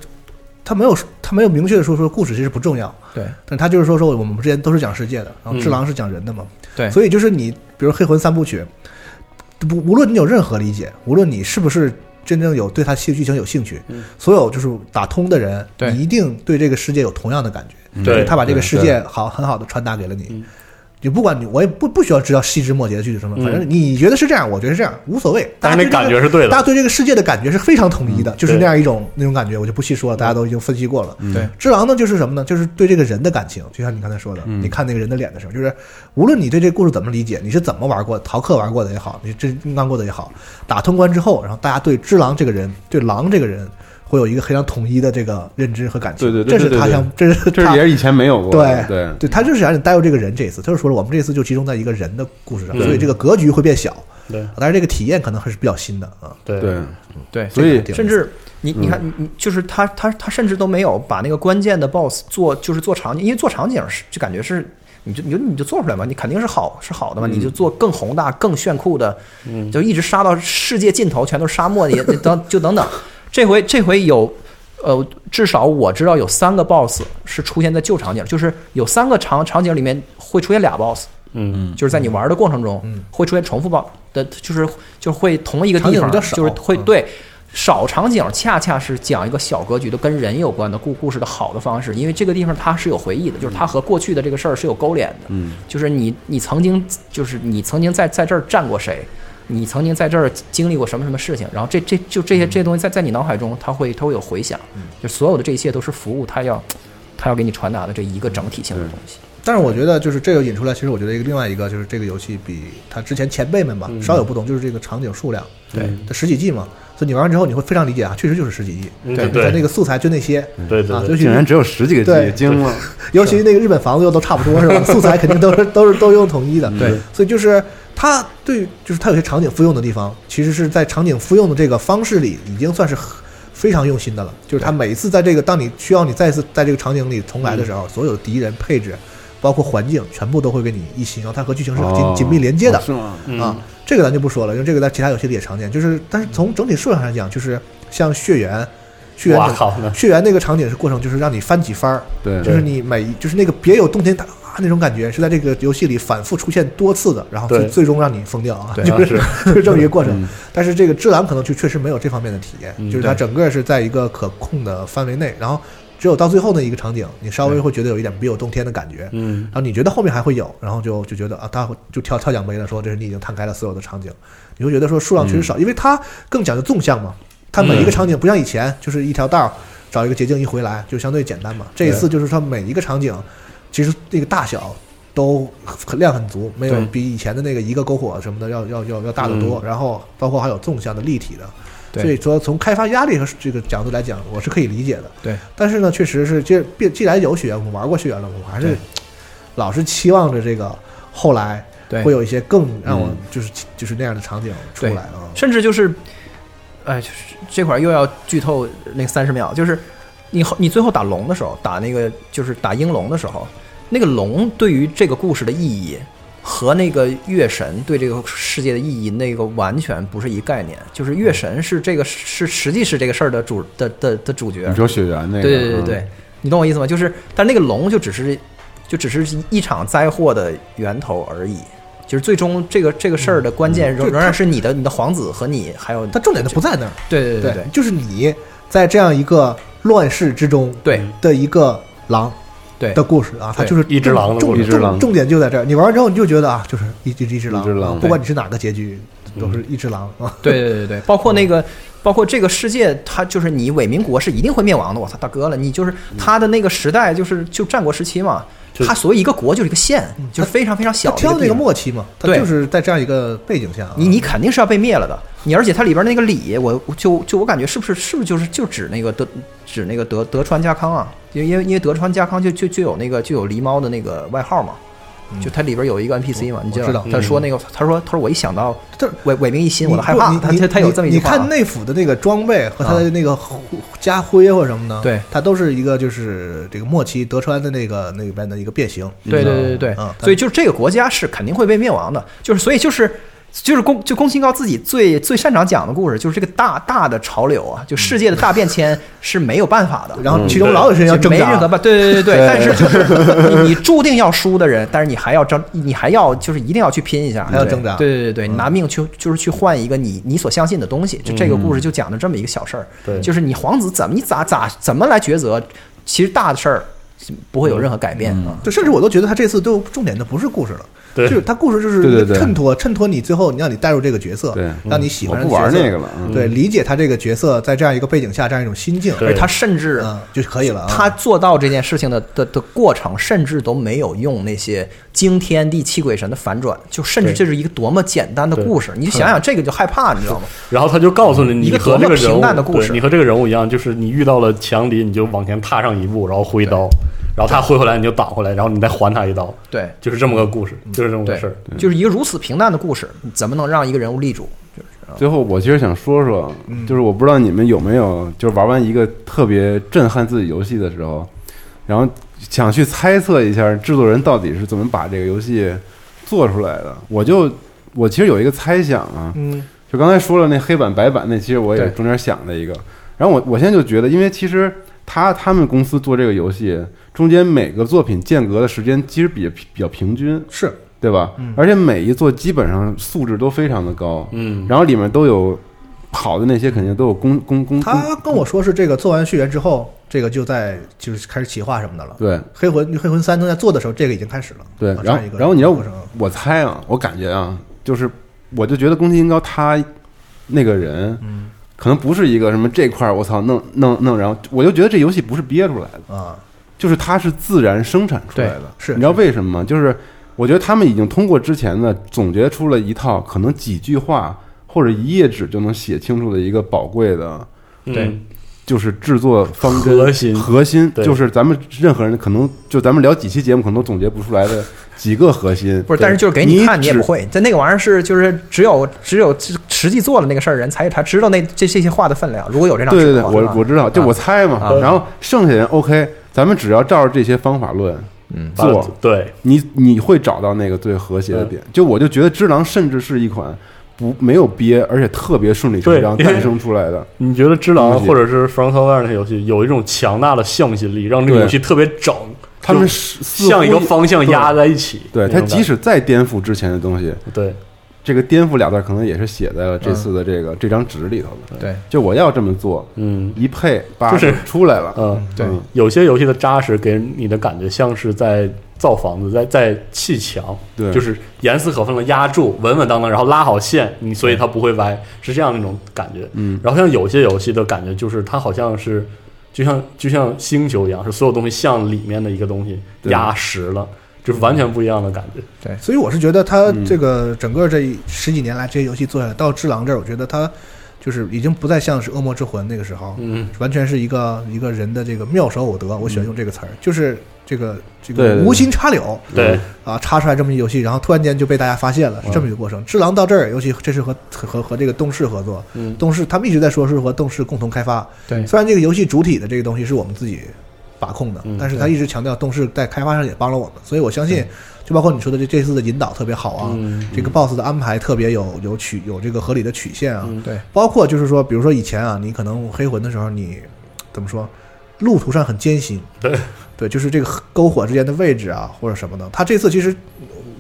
它没有他没有明确的说说故事其实不重要，对。但他就是说说我们之前都是讲世界的，然后嗯。只狼是讲人的嘛，对，所以就是你比如黑魂三部曲，不无论你有任何理解，无论你是不是真正有对他戏剧情有兴趣，所有就是打通的人，你一定对这个世界有同样的感觉，对。他把这个世界好很好的传达给了你。嗯。你不管你，我也不不需要知道细枝末节的具体什么，反正你觉得是这样，我觉得是这样，无所谓。嗯但是那感觉是对的嗯大家对这个世界的感觉是非常统一的，就是那样一种那种感觉，我就不细说了，大家都已经分析过了。对，只狼呢，就是什么呢？就是对这个人的感情，就像你刚才说的，嗯你看那个人的脸的时候，就是无论你对这个故事怎么理解，你是怎么玩过，逃课玩过的也好，你是真金刚过的也好，打通关之后，然后大家对只狼这个人，对狼这个人，会有一个非常统一的这个认知和感情。对对对对对这是他想，这是他这也是以前没有过对的，对对，他就是想让你带入这个人。这一次，他就说了，我们这次就集中在一个人的故事上，嗯所以这个格局会变小，对。但是这个体验可能还是比较新的啊。对。对，对，所以甚至你你看你你就是他他他甚至都没有把那个关键的 BOSS 做就是做场景，因为做场景是就感觉是你就你就你就做出来嘛，你肯定是好是好的嘛，你就做更宏大更炫酷的，就一直杀到世界尽头全都是沙漠，你等就等等，这回这回有。呃，至少我知道有三个 BOSS 是出现在旧场景，就是有三个场场景里面会出现俩 BOSS，嗯就是在你玩的过程中，嗯会出现重复报的，就是就是会同一个地方，就是会嗯对少场景，恰恰是讲一个小格局的跟人有关的故故事的好的方式，因为这个地方它是有回忆的，就是它和过去的这个事儿是有勾连的，嗯，就是你你曾经就是你曾经在在这儿站过谁。你曾经在这儿经历过什么什么事情，然后这这就这些这些东西在在你脑海中，它会它会有回响，就所有的这一切都是服务它要它要给你传达的这一个整体性的东西。但是我觉得，就是这个引出来，其实我觉得一个另外一个就是这个游戏比它之前前辈们吧稍有不同，就是这个场景数量，对。它十几 G 嘛，所以你玩完之后你会非常理解啊，确实就是十几 G，对它那个素材就那些。啊，对对对。尤其竟然只有十几个对 G，惊了，尤其那个日本房子又都差不多是吧？素材肯定都是都是都用统一的，对，所以就是它对，就是它有些场景复用的地方，其实是在场景复用的这个方式里，已经算是很非常用心的了。就是它每一次在这个当你需要你再次在这个场景里重来的时候，所有的敌人配置，包括环境，全部都会给你一新，然后它和剧情是紧哦紧密连接的哦。是吗？嗯啊，这个咱就不说了，因为这个在其他游戏里也常见。就是，但是从整体数量上来讲，就是像血缘，血缘血缘那个场景是过程，就是让你翻几番儿，对，就是你每就是那个别有洞天大啊那种感觉，是在这个游戏里反复出现多次的，然后最最终让你疯掉啊，就是就是。这么一个过程。嗯。但是这个《只狼》可能就确实没有这方面的体验，嗯就是它整个是在一个可控的范围内，然后只有到最后那一个场景，你稍微会觉得有一点别有洞天的感觉。嗯。然后你觉得后面还会有，然后就就觉得啊，他就跳跳奖杯了，说这是你已经摊开了所有的场景，你会觉得说数量确实少，因为它更讲究纵向嘛，它每一个场景不像以前就是一条道找一个捷径一回来就相对简单嘛，这一次就是它每一个场景其实那个大小都很量很足，没有比以前的那个一个篝火什么的要要要要大得多，然后包括还有纵向的立体的。对。所以说，从开发压力和这个角度来讲，我是可以理解的。对，但是呢，确实是，既既既然有血缘，我们玩过血缘了，我还是老是期望着这个后来对。会有一些更让我嗯。就是就是那样的场景出来啊。甚至就是，哎，就是这块儿又要剧透那三十秒，就是你后你最后打龙的时候，打那个就是打鹰龙的时候，那个龙对于这个故事的意义和那个月神对这个世界的意义，那个完全不是一概念。就是月神是这个是实际是这个事儿的主的的的主角你，说血缘那个，对对对对嗯，你懂我意思吗？就是，但那个龙就只是就只是一场灾祸的源头而已。就是最终这个这个事儿的关键仍仍然是你的你的皇子和你还有他重点都不在那儿，对对对对就是你在这样一个乱世之中对的一个狼对的故事啊，它就是一只狼的重故事一只狼重重点就在这儿。你玩完之后，你就觉得啊，就是一只一只狼，不管你是哪个结局，都是一只狼啊。对对对对，包括那个，包括这个世界，它就是你伪民国是一定会灭亡的。我操，大哥了，你就是他的那个时代，就是就战国时期嘛。就它所谓一个国就是一个县，就是非常非常小他挑那个末期嘛，他对就是在这样一个背景下啊，你你肯定是要被灭了的。你而且它里边那个礼，我我就就我感觉是不是是不是就是就指那个德指那个德德川家康啊？因为因为因为德川家康就就就有那个就有狸猫的那个外号嘛。就它里边有一个 NPC 嘛，你知道他说那个，他说他说我一想到这伪伪名一新，我都害怕。他他他有这么一句话啊你看内府的那个装备和他的那个家徽或者什么的，对他都是一个就是这个末期德川的那个那边的一个变形。对对对对对啊，所以就是这个国家是肯定会被灭亡的，就是所以就是就是宫就宫崎高自己最最擅长讲的故事，就是这个大大的潮流啊，就世界的大变迁是没有办法的。然后嗯其中老有人要就挣扎，没任何办，对对对对对，但是就是 你你注定要输的人，但是你还要争，你还要就是一定要去拼一下，还要挣扎。对对对对，你拿命去就是去换一个你你所相信的东西。就这个故事就讲的这么一个小事儿，对。就是你皇子怎么你咋咋怎么来抉择，其实大的事儿不会有任何改变。啊。就甚至我都觉得他这次都重点的不是故事了，对。就是他故事就是衬托衬托你最后你让你带入这个角色，对。让你喜欢不欢上角色玩那个了，嗯。对，理解他这个角色在这样一个背景下这样一种心境，而他甚至嗯就可以了啊。他做到这件事情的的的过程，甚至都没有用那些惊天地泣鬼神的反转，就甚至对这是一个多么简单的故事，你想想这个就害怕，你知道吗？然后他就告诉你，你一个和这个人物多么平淡的故事。你和这个人物一样，就是你遇到了强敌，你就往前踏上一步，然后挥刀，然后他挥回来你就挡回来，然后你再还他一刀，对就是这么个故事，就是这么个事儿。，就是一个如此平淡的故事，怎么能让一个人物立住？就是最后，我其实想说说，就是我不知道你们有没有，就是玩完一个特别震撼自己游戏的时候，然后想去猜测一下制作人到底是怎么把这个游戏做出来的。我就我其实有一个猜想啊，嗯就刚才说了那黑板白板那，其实我也中间想了一个。然后我我现在就觉得，因为其实他他们公司做这个游戏，中间每个作品间隔的时间其实比比较平均，是。对吧？而且每一座基本上素质都非常的高，嗯，然后里面都有好的那些肯定都有公公公公他跟我说是这个做完续缘之后，这个就在就是开始企划什么的了。对。黑魂黑魂三正在做的时候，这个已经开始了。对然后然后你知道过程我猜啊，我感觉啊，就是我就觉得宫崎英高他那个人，嗯。可能不是一个什么这块儿我操弄弄弄，然后我就觉得这游戏不是憋出来的，啊，就是它是自然生产出来的。是你知道为什么吗？就是我觉得他们已经通过之前的总结出了一套可能几句话或者一页纸就能写清楚的一个宝贵的，对，就是制作方针核心核心就是咱们任何人可能就咱们聊几期节目可能都总结不出来的几个核心。不是，但是就是给你看，你也不会。在那个玩意儿是就是只有只有实际做了那个事儿人才才知道那这这些话的分量。如果有这张对对对，纸的话，是吧我我知道，就啊我猜嘛。啊然后剩下人 OK，咱们只要照着这些方法论嗯做，对，你你会找到那个最和谐的点。就我就觉得《只狼》甚至是一款不没有憋，而且特别顺理成章诞生出来的。你觉得《只狼或者是《Software》那些游戏有一种强大的向心力，让这个游戏特别整，他们向一个方向压在一起。对那种感他即使再颠覆之前的东西，对这个“颠覆”俩字可能也是写在了这次的这个这张纸里头的。对就我要这么做，嗯一配八就是出来了。嗯，对嗯有些游戏的扎实给你的感觉像是在造房子，在在砌墙，对。就是严丝合缝的压住，稳稳当当，然后拉好线，你所以它不会歪，是这样那种感觉。嗯，然后像有些游戏的感觉就是它好像是就像就像星球一样，是所有东西向里面的一个东西对。压实了，就是完全不一样的感觉。对。所以我是觉得他嗯这个整个这十几年来这些游戏做下来，到《只狼》这儿，我觉得他就是已经不再像是《恶魔之魂》那个时候，嗯，完全是一个一个人的这个妙手偶得。我喜欢用这个词儿，就是这个这个无心插柳。对，啊，插出来这么一游戏，然后突然间就被大家发现了，是这么一个过程。智狼到这儿，尤其这是和和和这个动视合作，嗯。动视他们一直在说是和动视共同开发。对。虽然这个游戏主体的这个东西是我们自己把控的，嗯。但是他一直强调动视在开发上也帮了我们，所以我相信，就包括你说的这这次的引导特别好啊，嗯。这个 BOSS 的安排特别有有曲有这个合理的曲线啊，嗯。对。包括就是说，比如说以前啊，你可能黑魂的时候，你怎么说，路途上很艰辛，对对，就是这个篝火之间的位置啊，或者什么的。他这次其实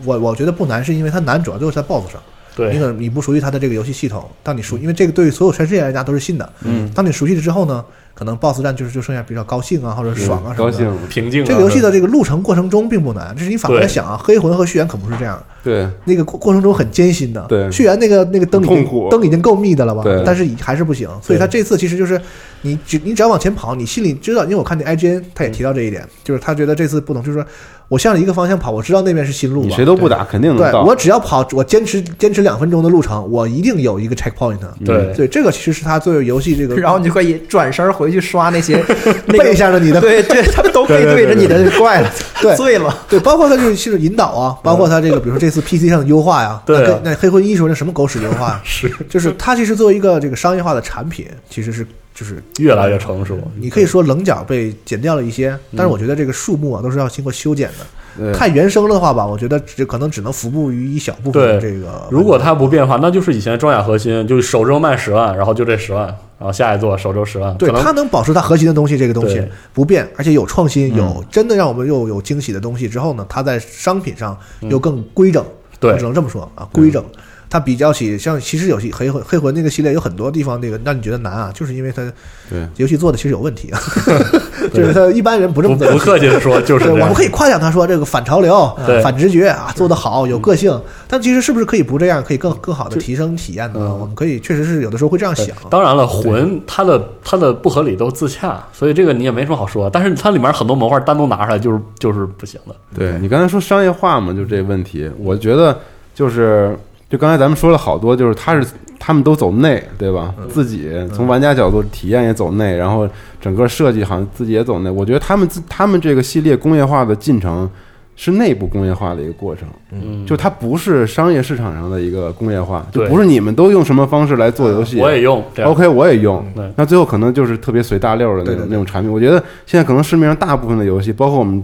我我觉得不难，是因为他难主要就是在 BOSS 上，对。你，可能你不熟悉他的这个游戏系统，当你熟，因为这个对于所有全世界玩家都是新的，嗯，当你熟悉了之后呢，可能 BOSS 战就是就剩下比较高兴啊，或者爽啊什么的。高兴。平静啊。这个游戏的这个路程过程中并不难，这是你反过来想啊，黑魂和续缘可不是这样，对，那个过过程中很艰辛的。对续缘那个那个灯已经痛苦灯已经够密的了吧对？但是还是不行，所以他这次其实就是你只你只要往前跑，你心里知道，因为我看那 IGN 他也提到这一点，就是他觉得这次不同，就是说我向着一个方向跑，我知道那边是新路你嘛。谁都不打，肯定能到。对我只要跑，我坚持坚持两分钟的路程，我一定有一个 checkpoint。对。对，这个其实是他作为游戏这个，然后你就可以转身回去刷那些 那个背向着你的对对，他们都背 对着你的怪了，对。醉了。对，包括它这个是引导啊，包括他这个，比如说这次 PC 上的优化呀，对。啊那跟那黑魂一说那什么狗屎优化呀，是。就是它其实作为一个这个商业化的产品，其实是就是越来越成熟。你可以说棱角被剪掉了一些，但是我觉得这个树木啊都是要经过修剪的。对太原生的话吧，我觉得只可能只能服务于一小部分这个。如果它不变化，那就是以前装甲核心，就是首周卖十万，然后就这十万，然后下一座首周十万，对它能保持它核心的东西，这个东西不变，而且有创新，嗯有真的让我们又有惊喜的东西之后呢，它在商品上又更规整。对只能这么说啊，规整。它比较起像其实游戏黑魂黑魂那个系列有很多地方那个让你觉得难啊，就是因为它对，游戏做的其实有问题啊，就是他一般人不这么做。不客气的说，就是我们可以夸奖他说这个反潮流对、反直觉啊，做得好，有个性。但其实是不是可以不这样，可以更更好的提升体验呢？嗯我们可以确实是有的时候会这样想。当然了，魂它的它的不合理都自洽，所以这个你也没什么好说。但是它里面很多模块单独拿出来就是就是不行的。对你刚才说商业化嘛，就这问题，我觉得就是就刚才咱们说了好多，就是他是他们都走内，对吧？自己从玩家角度体验也走内，然后整个设计好像自己也走内。我觉得他们自他们这个系列工业化的进程是内部工业化的一个过程，嗯，就它不是商业市场上的一个工业化，就不是你们都用什么方式来做游戏，我也用。OK，我也用。那最后可能就是特别随大溜的那种那种产品。我觉得现在可能市面上大部分的游戏，包括我们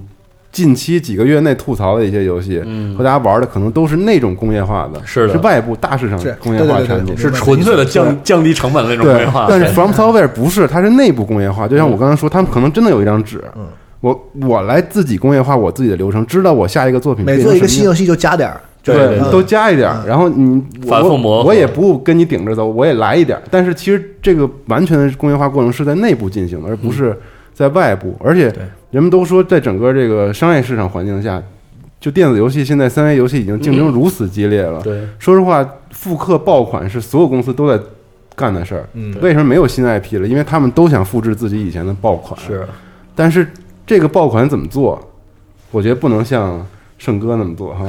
近期几个月内吐槽的一些游戏，嗯。和大家玩的可能都是那种工业化的，是的。是外部大市场工业化产品。是纯粹的降降低成本的那种工业化，，但是 From Software 不是，它是内部工业化。就像我刚才说，他们可能真的有一张纸，嗯。我我来自己工业化我自己的流程，知道我下一个作品每做一个新游戏就加点儿，对都加一点儿，然后你我反复磨我也不跟你顶着走，我也来一点。但是其实这个完全的工业化过程是在内部进行的，而不是在外部。而且人们都说，在整个这个商业市场环境下，就电子游戏现在三 A 游戏已经竞争如此激烈了。对说实话，复刻爆款是所有公司都在干的事儿。嗯为什么没有新 IP 了？因为他们都想复制自己以前的爆款。是但是这个爆款怎么做？我觉得不能像圣哥那么做哈。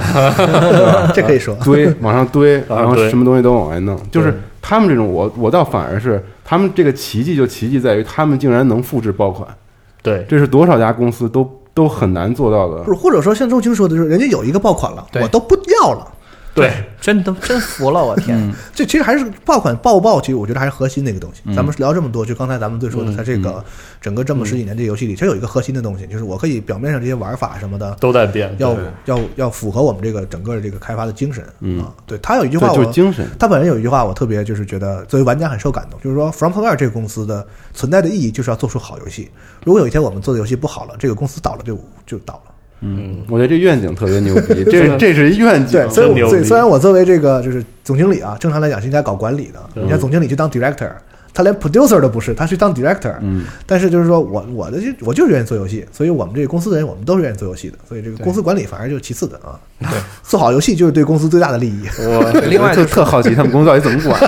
这可以说。堆往上堆，啊然后什么东西都往外弄，就是对他们这种，我我倒反而是他们这个奇迹就奇迹在于他们竟然能复制爆款，对这是多少家公司都都很难做到的不。是，或者说像周青说的，就是人家有一个爆款了，对我都不要了。对真的真服了，我天！这其实还是爆款爆不爆，其实我觉得还是核心的一个东西。嗯咱们聊这么多，就刚才咱们最说的，嗯它这个整个这么十几年这游戏里，它有一个核心的东西，就是我可以表面上这些玩法什么的，都在变，要要要符合我们这个整个的这个开发的精神嗯啊。对他有一句，话，我就是精神。他本人有一句话，我特别就是觉得作为玩家很受感动，就是说 From Software 这个公司的存在的意义就是要做出好游戏。如果有一天我们做的游戏不好了，这个公司倒了就就倒了。嗯，我觉得这愿景特别牛逼，这这是一愿景对，。所以我真牛逼所以虽然我作为这个就是总经理啊，正常来讲是应该搞管理的。嗯你看总经理去当 director，他连 producer 都不是，他去当 director。嗯，但是就是说我我的就我就是愿意做游戏，所以我们这个公司的人我们都是愿意做游戏的，所以这个公司管理反而就是其次的啊。对，做好游戏就是对公司最大的利益。我 另外就特好奇他们公司到底怎么管。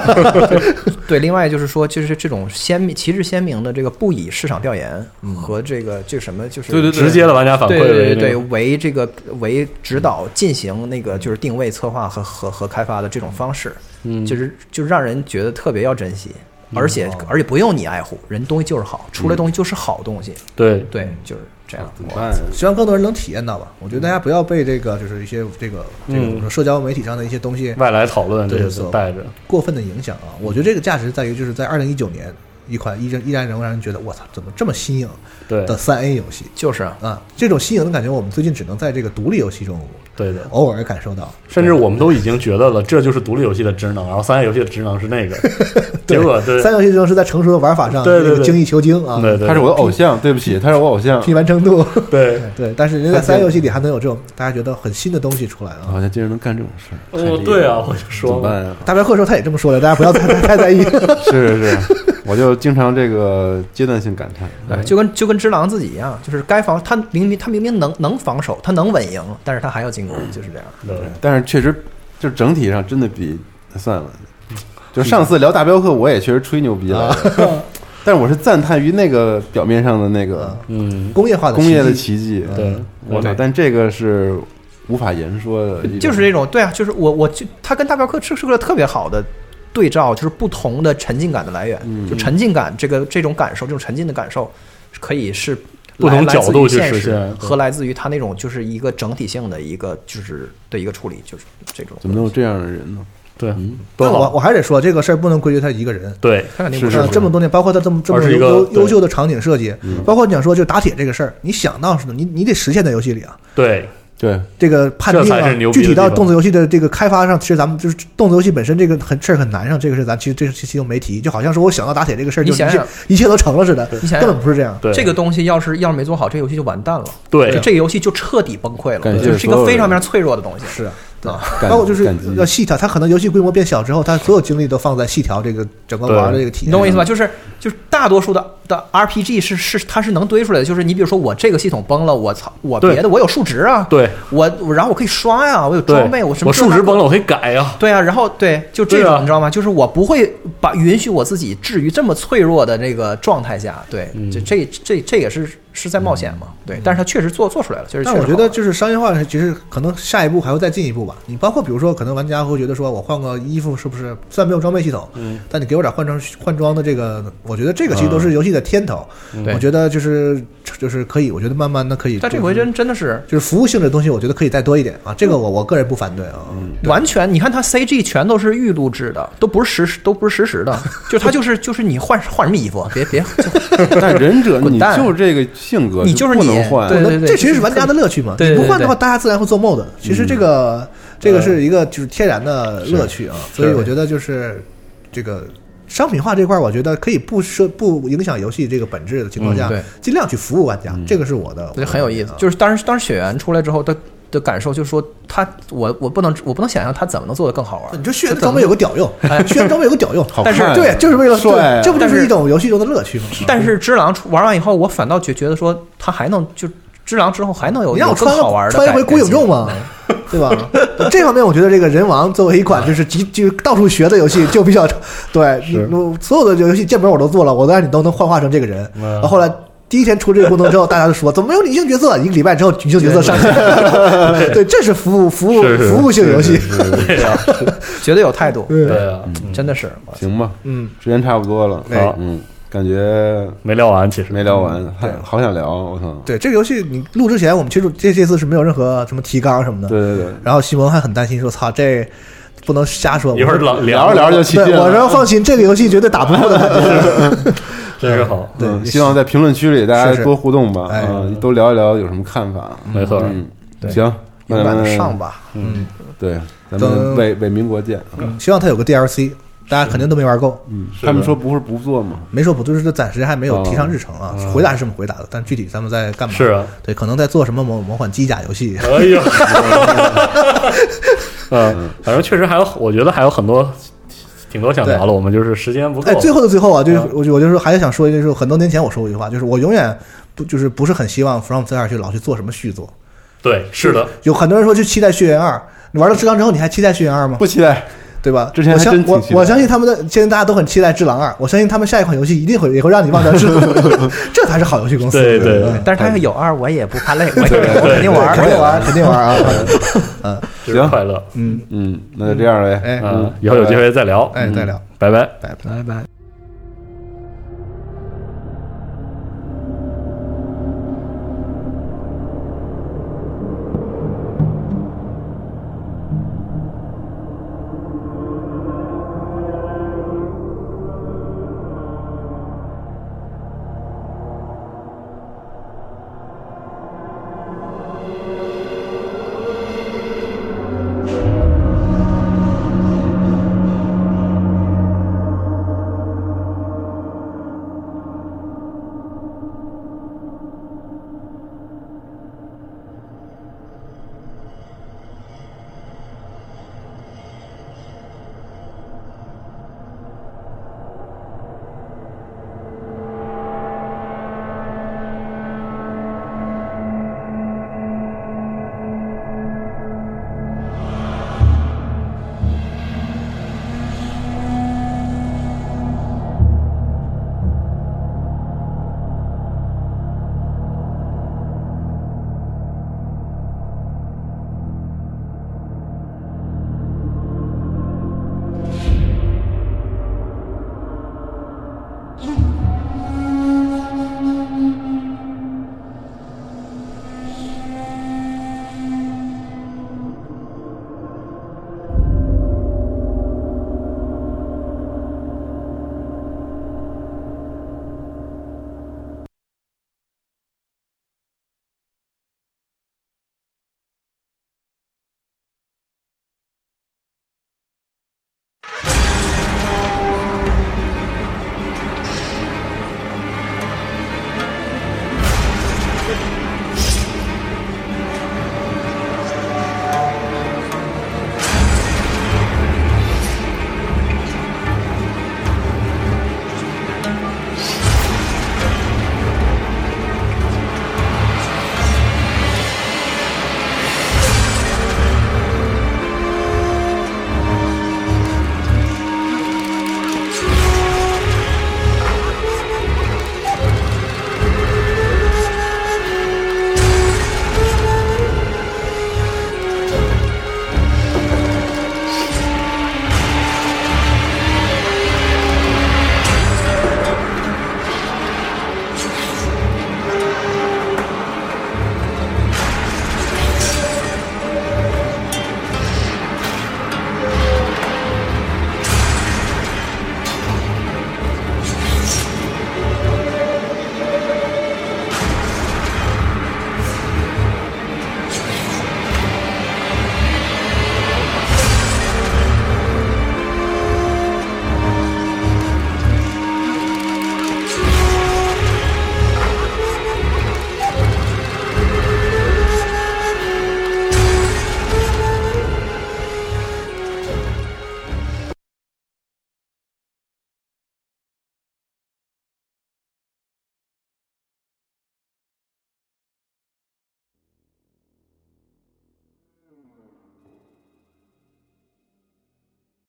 对，另外就是说，就是这种鲜明、旗帜鲜明的这个不以市场调研和这个这什么，就是对对直接的玩家反馈对对对对为这个为指导进行那个就是定位、策划和和和开发的这种方式，嗯，就是就让人觉得特别要珍惜，而且而且不用你爱护，人东西就是好，出来东西就是好东西，对对，就是这样。怎么办呀？希望更多人能体验到吧。我觉得大家不要被这个就是一些这个这个社交媒体上的一些东西外来讨论这对些都带着，过分的影响啊。我觉得这个价值在于就是在二零一九年一款依然依然能让人觉得我操怎么这么新颖对的三 A 游戏就是啊，啊，这种新颖的感觉我们最近只能在这个独立游戏中对的。偶尔感受到。甚至我们都已经觉得了，这就是独立游戏的职能，然后三 A 游戏的职能是那个，结果对三游戏职能是在成熟的玩法上对对对精益求精啊，对对，他是我的偶像，对不起，他是我偶像。拼完成度。对，对，但是人家在三游戏里还能有这种大家觉得很新的东西出来啊。好像竟然能干这种事儿，对啊，我就说怎，么办呀？大白鹤说他也这么说的，大家不要太太 太在意。是是是，我就经常这个阶段性感叹。对，就跟就跟只狼自己一样，就是该防他明明他明明能能防守，他能稳赢，但是他还要进攻，就是这样。对但是确实，就整体上真的比算了。就上次聊大镖客，我也确实吹牛逼了，但是我是赞叹于那个表面上的那个嗯，工业化的工业的奇迹。对，我操！但这个是无法言说的，就是这种，对啊，就是我我就他跟大镖客是是个特别好的对照，就是不同的沉浸感的来源，嗯。就沉浸感这个这种感受，这种沉浸的感受，可以是不同角度去实实现和来自于他那种就是一个整体性的一个就是的一个处理，就是这种。怎么能有这样的人呢？对，嗯，但我我还得说这个事儿不能归结他一个人。对，他肯定不是呃这么多年，包括他这么这么一个优优优秀的场景设计，嗯。包括你想说就打铁这个事儿，你想到是的，你你得实现在游戏里啊。对，对，这个判定啊具体到动作游戏的这个开发上，其实咱们就是动作游戏本身这个很事儿很难上，这个是咱其实这期期都没提，就好像说我想到打铁这个事儿，就一切你想想一切都成了似的，你想想根本不是这样。对，这个东西要是要是没做好，这个游戏就完蛋了。对这个游戏就彻底崩溃了，就是一个非常非常脆弱的东西。是啊，包括就是要细调，它可能游戏规模变小之后，它所有精力都放在细调这个整个玩的这个体验。你懂我意思吧？？就是就是大多数的的 RPG 是是它是能堆出来的，就是你比如说我这个系统崩了，我操，我别的我有数值啊，对我我然后我可以刷呀，我有装备，我什么我数值崩了，我可以改呀。对啊，然后对，就这种、你知道吗？就是我不会把允许我自己置于这么脆弱的这个状态下，对，嗯这这这这也是是在冒险嘛，对，但是他确实做做出来了，就是确但我觉得就是商业化，其实可能下一步还会再进一步吧。你包括比如说，可能玩家会觉得说，我换个衣服是不是虽然没有装备系统，嗯，但你给我点换装换装的这个，我觉得这个其实都是游戏的天头。对我觉得就是就是可以，我觉得慢慢的可以。但这回真真的是就是服务性的东西，我觉得可以再多一点啊。这个我我个人不反对啊。嗯完全，你看它 CG 全都是预录制的，都不是实时，都不是实时的，就它就是就是你换换什么衣服，别别，就但忍者你滚蛋就这个性格，你就是你不能换。对对那这其实是玩家的乐趣嘛。对对对你不换的话，大家自然会做梦的。其实这个这个是一个就是天然的乐趣啊。所以我觉得就是这个。商品化这块，儿，我觉得可以不涉不影响游戏这个本质的情况下，尽量去服务玩家，这个是我的，我觉得很有意思。啊就是当时当时雪原出来之后的的感受，就是说他我我不能我不能想象他怎么能做的更好玩。你说血缘装备有个屌用，哎血缘装备有个屌用，但是对，就是为了帅啊这不就是一种游戏中的乐趣吗？但是只狼出玩完以后，我反倒觉觉得说他还能就只狼之后还能有你让我穿好玩的穿一回孤影众嘛改进，对吧？这方面我觉得这个人王作为一款就是极就到处学的游戏，就比较对，所有的游戏建模我都做了，我都让你都能幻化成这个人。嗯然后后来第一天出这个功能之后，大家都说 怎么没有女性角色？一个礼拜之后，女性角色上线。对，这是服务服务服务性游戏。对呀，绝对 有态度，对对啊，真的是。行吧，嗯，时间差不多了。好嗯，感觉没聊完，其实没聊完，还对好想聊，我操！对这个游戏，你录之前我们其实这这次是没有任何什么提纲什么的。对对对，然后西蒙还很担心说：“操，这不能瞎说。”一会儿聊聊着聊着就起劲了，我了。说放心，这个游戏绝对打不过的。真是好，对嗯希望在评论区里大家多互动吧，哎啊，都聊一聊有什么看法。没错，嗯，对行，那勇敢的咱们上吧。嗯，对，咱等们为为民国见。嗯，希望他有个 DLC，大家肯定都没玩够。嗯，他们说不是不做吗？没说不，就是暂时还没有提上日程啊。哦回答是这么回答的，但具体咱们在干嘛？是啊，对，可能在做什么某某款机甲游戏。哎呀，嗯，反正确实还有，我觉得还有很多挺多想聊的，我们就是时间不够哎，。最后的最后啊，就是嗯我就我就是还想说一句，就是很多年前我说过一句话，就是我永远不就是不是很希望 From z e 去老去做什么续作。对，是的，有很多人说去期待《血缘二》，你玩了《只狼》之后，你还期待《血缘二》吗？不期待，对吧？之前我相我真挺期待我相信他们的，现在大家都很期待《智狼二》，我相信他们下一款游戏一定会也会让你忘掉《智狼》，这才是好游戏公司。对对对但是他要有二，我也不怕累，我我肯定玩，肯定玩，肯定玩啊！嗯就是快乐。嗯，嗯，那就这样呗。哎嗯，以后有机会再聊。哎，再聊，拜。拜拜。拜拜。